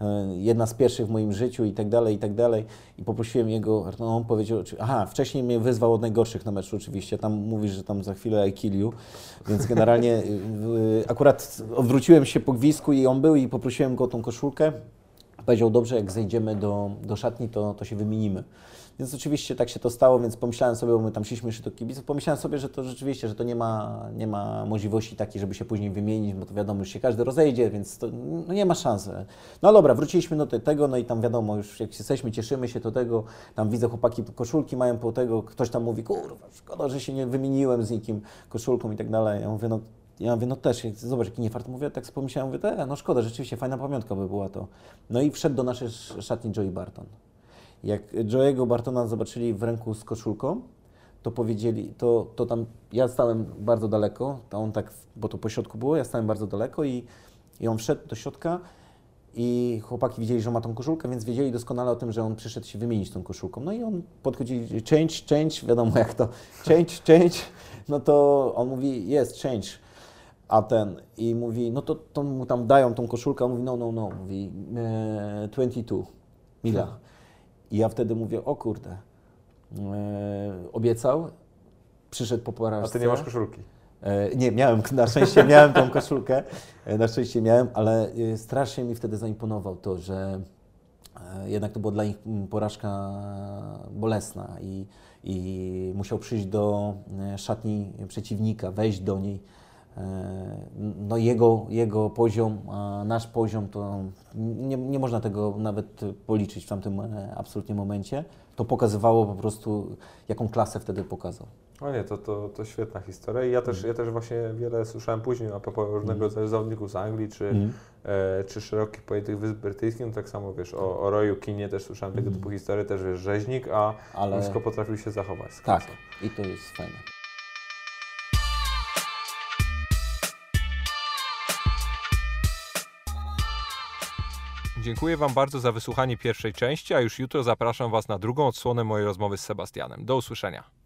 e, jedna z pierwszych w moim życiu i tak dalej, i tak dalej. I poprosiłem jego, no on powiedział, aha, wcześniej mnie wyzwał od najgorszych na meczu oczywiście, tam mówisz, że tam za chwilę I kill you, więc generalnie akurat odwróciłem się po gwizdku i on był i poprosiłem go o tą koszulkę. Powiedział, dobrze, jak zejdziemy do, do szatni, to, to się wymienimy. Więc oczywiście tak się to stało, więc pomyślałem sobie, bo my tam szliśmy jeszcze do kibiców, pomyślałem sobie, że to rzeczywiście, że to nie ma, nie ma możliwości takiej, żeby się później wymienić, bo to wiadomo, że się każdy rozejdzie, więc to no nie ma szans. No dobra, wróciliśmy do te- tego, no i tam wiadomo, już jak jesteśmy, cieszymy się do tego, tam widzę chłopaki koszulki mają po tego, ktoś tam mówi, kurwa, szkoda, że się nie wymieniłem z nikim koszulką i tak dalej. Ja mówię, no ja mówię, no też, zobacz, jaki niefart. Mówię, tak pomyślałem, mówię, te, no szkoda, rzeczywiście, fajna pamiątka by była to. No i wszedł do naszej sz- szatni Joey Barton. Jak Joe'ego Bartona zobaczyli w ręku z koszulką, to powiedzieli, to, to tam, ja stałem bardzo daleko, to on tak, bo to po środku było, ja stałem bardzo daleko i, i on wszedł do środka i chłopaki widzieli, że ma tą koszulkę, więc wiedzieli doskonale o tym, że on przyszedł się wymienić tą koszulką. No i on podchodzi, change, change, wiadomo jak to, change, change, no to on mówi, jest, change. A ten i mówi, no to, to mu tam dają tą koszulkę, on mówi, no, no, no, mówi, e, 22, mila. I ja wtedy mówię, o kurde, e, obiecał, przyszedł po A porażce. ty nie masz koszulki. E, Nie, miałem, na szczęście miałem tą koszulkę, e, na szczęście miałem, ale e, strasznie mi wtedy zaimponował to, że jednak to była dla nich mm, porażka bolesna i, i musiał przyjść do szatni przeciwnika, wejść do niej. E, No jego, jego poziom, a nasz poziom, to nie, nie można tego nawet policzyć w tamtym e, absolutnie momencie. To pokazywało po prostu, jaką klasę wtedy pokazał. O nie, to, to, to świetna historia i ja też, Mm. ja też właśnie wiele słyszałem później a propos różnego rodzaju zawodników z Anglii czy, Mhm. e, czy szerokich pojętych Wysp Brytyjskich, no tak samo wiesz, o, o Royu Kinie też słyszałem tego typu historie, też wiesz, rzeźnik, a. Ale- wszystko potrafił się zachować Tak, i to jest fajne. Dziękuję Wam bardzo za wysłuchanie pierwszej części, a już jutro zapraszam Was na drugą odsłonę mojej rozmowy z Sebastianem. Do usłyszenia.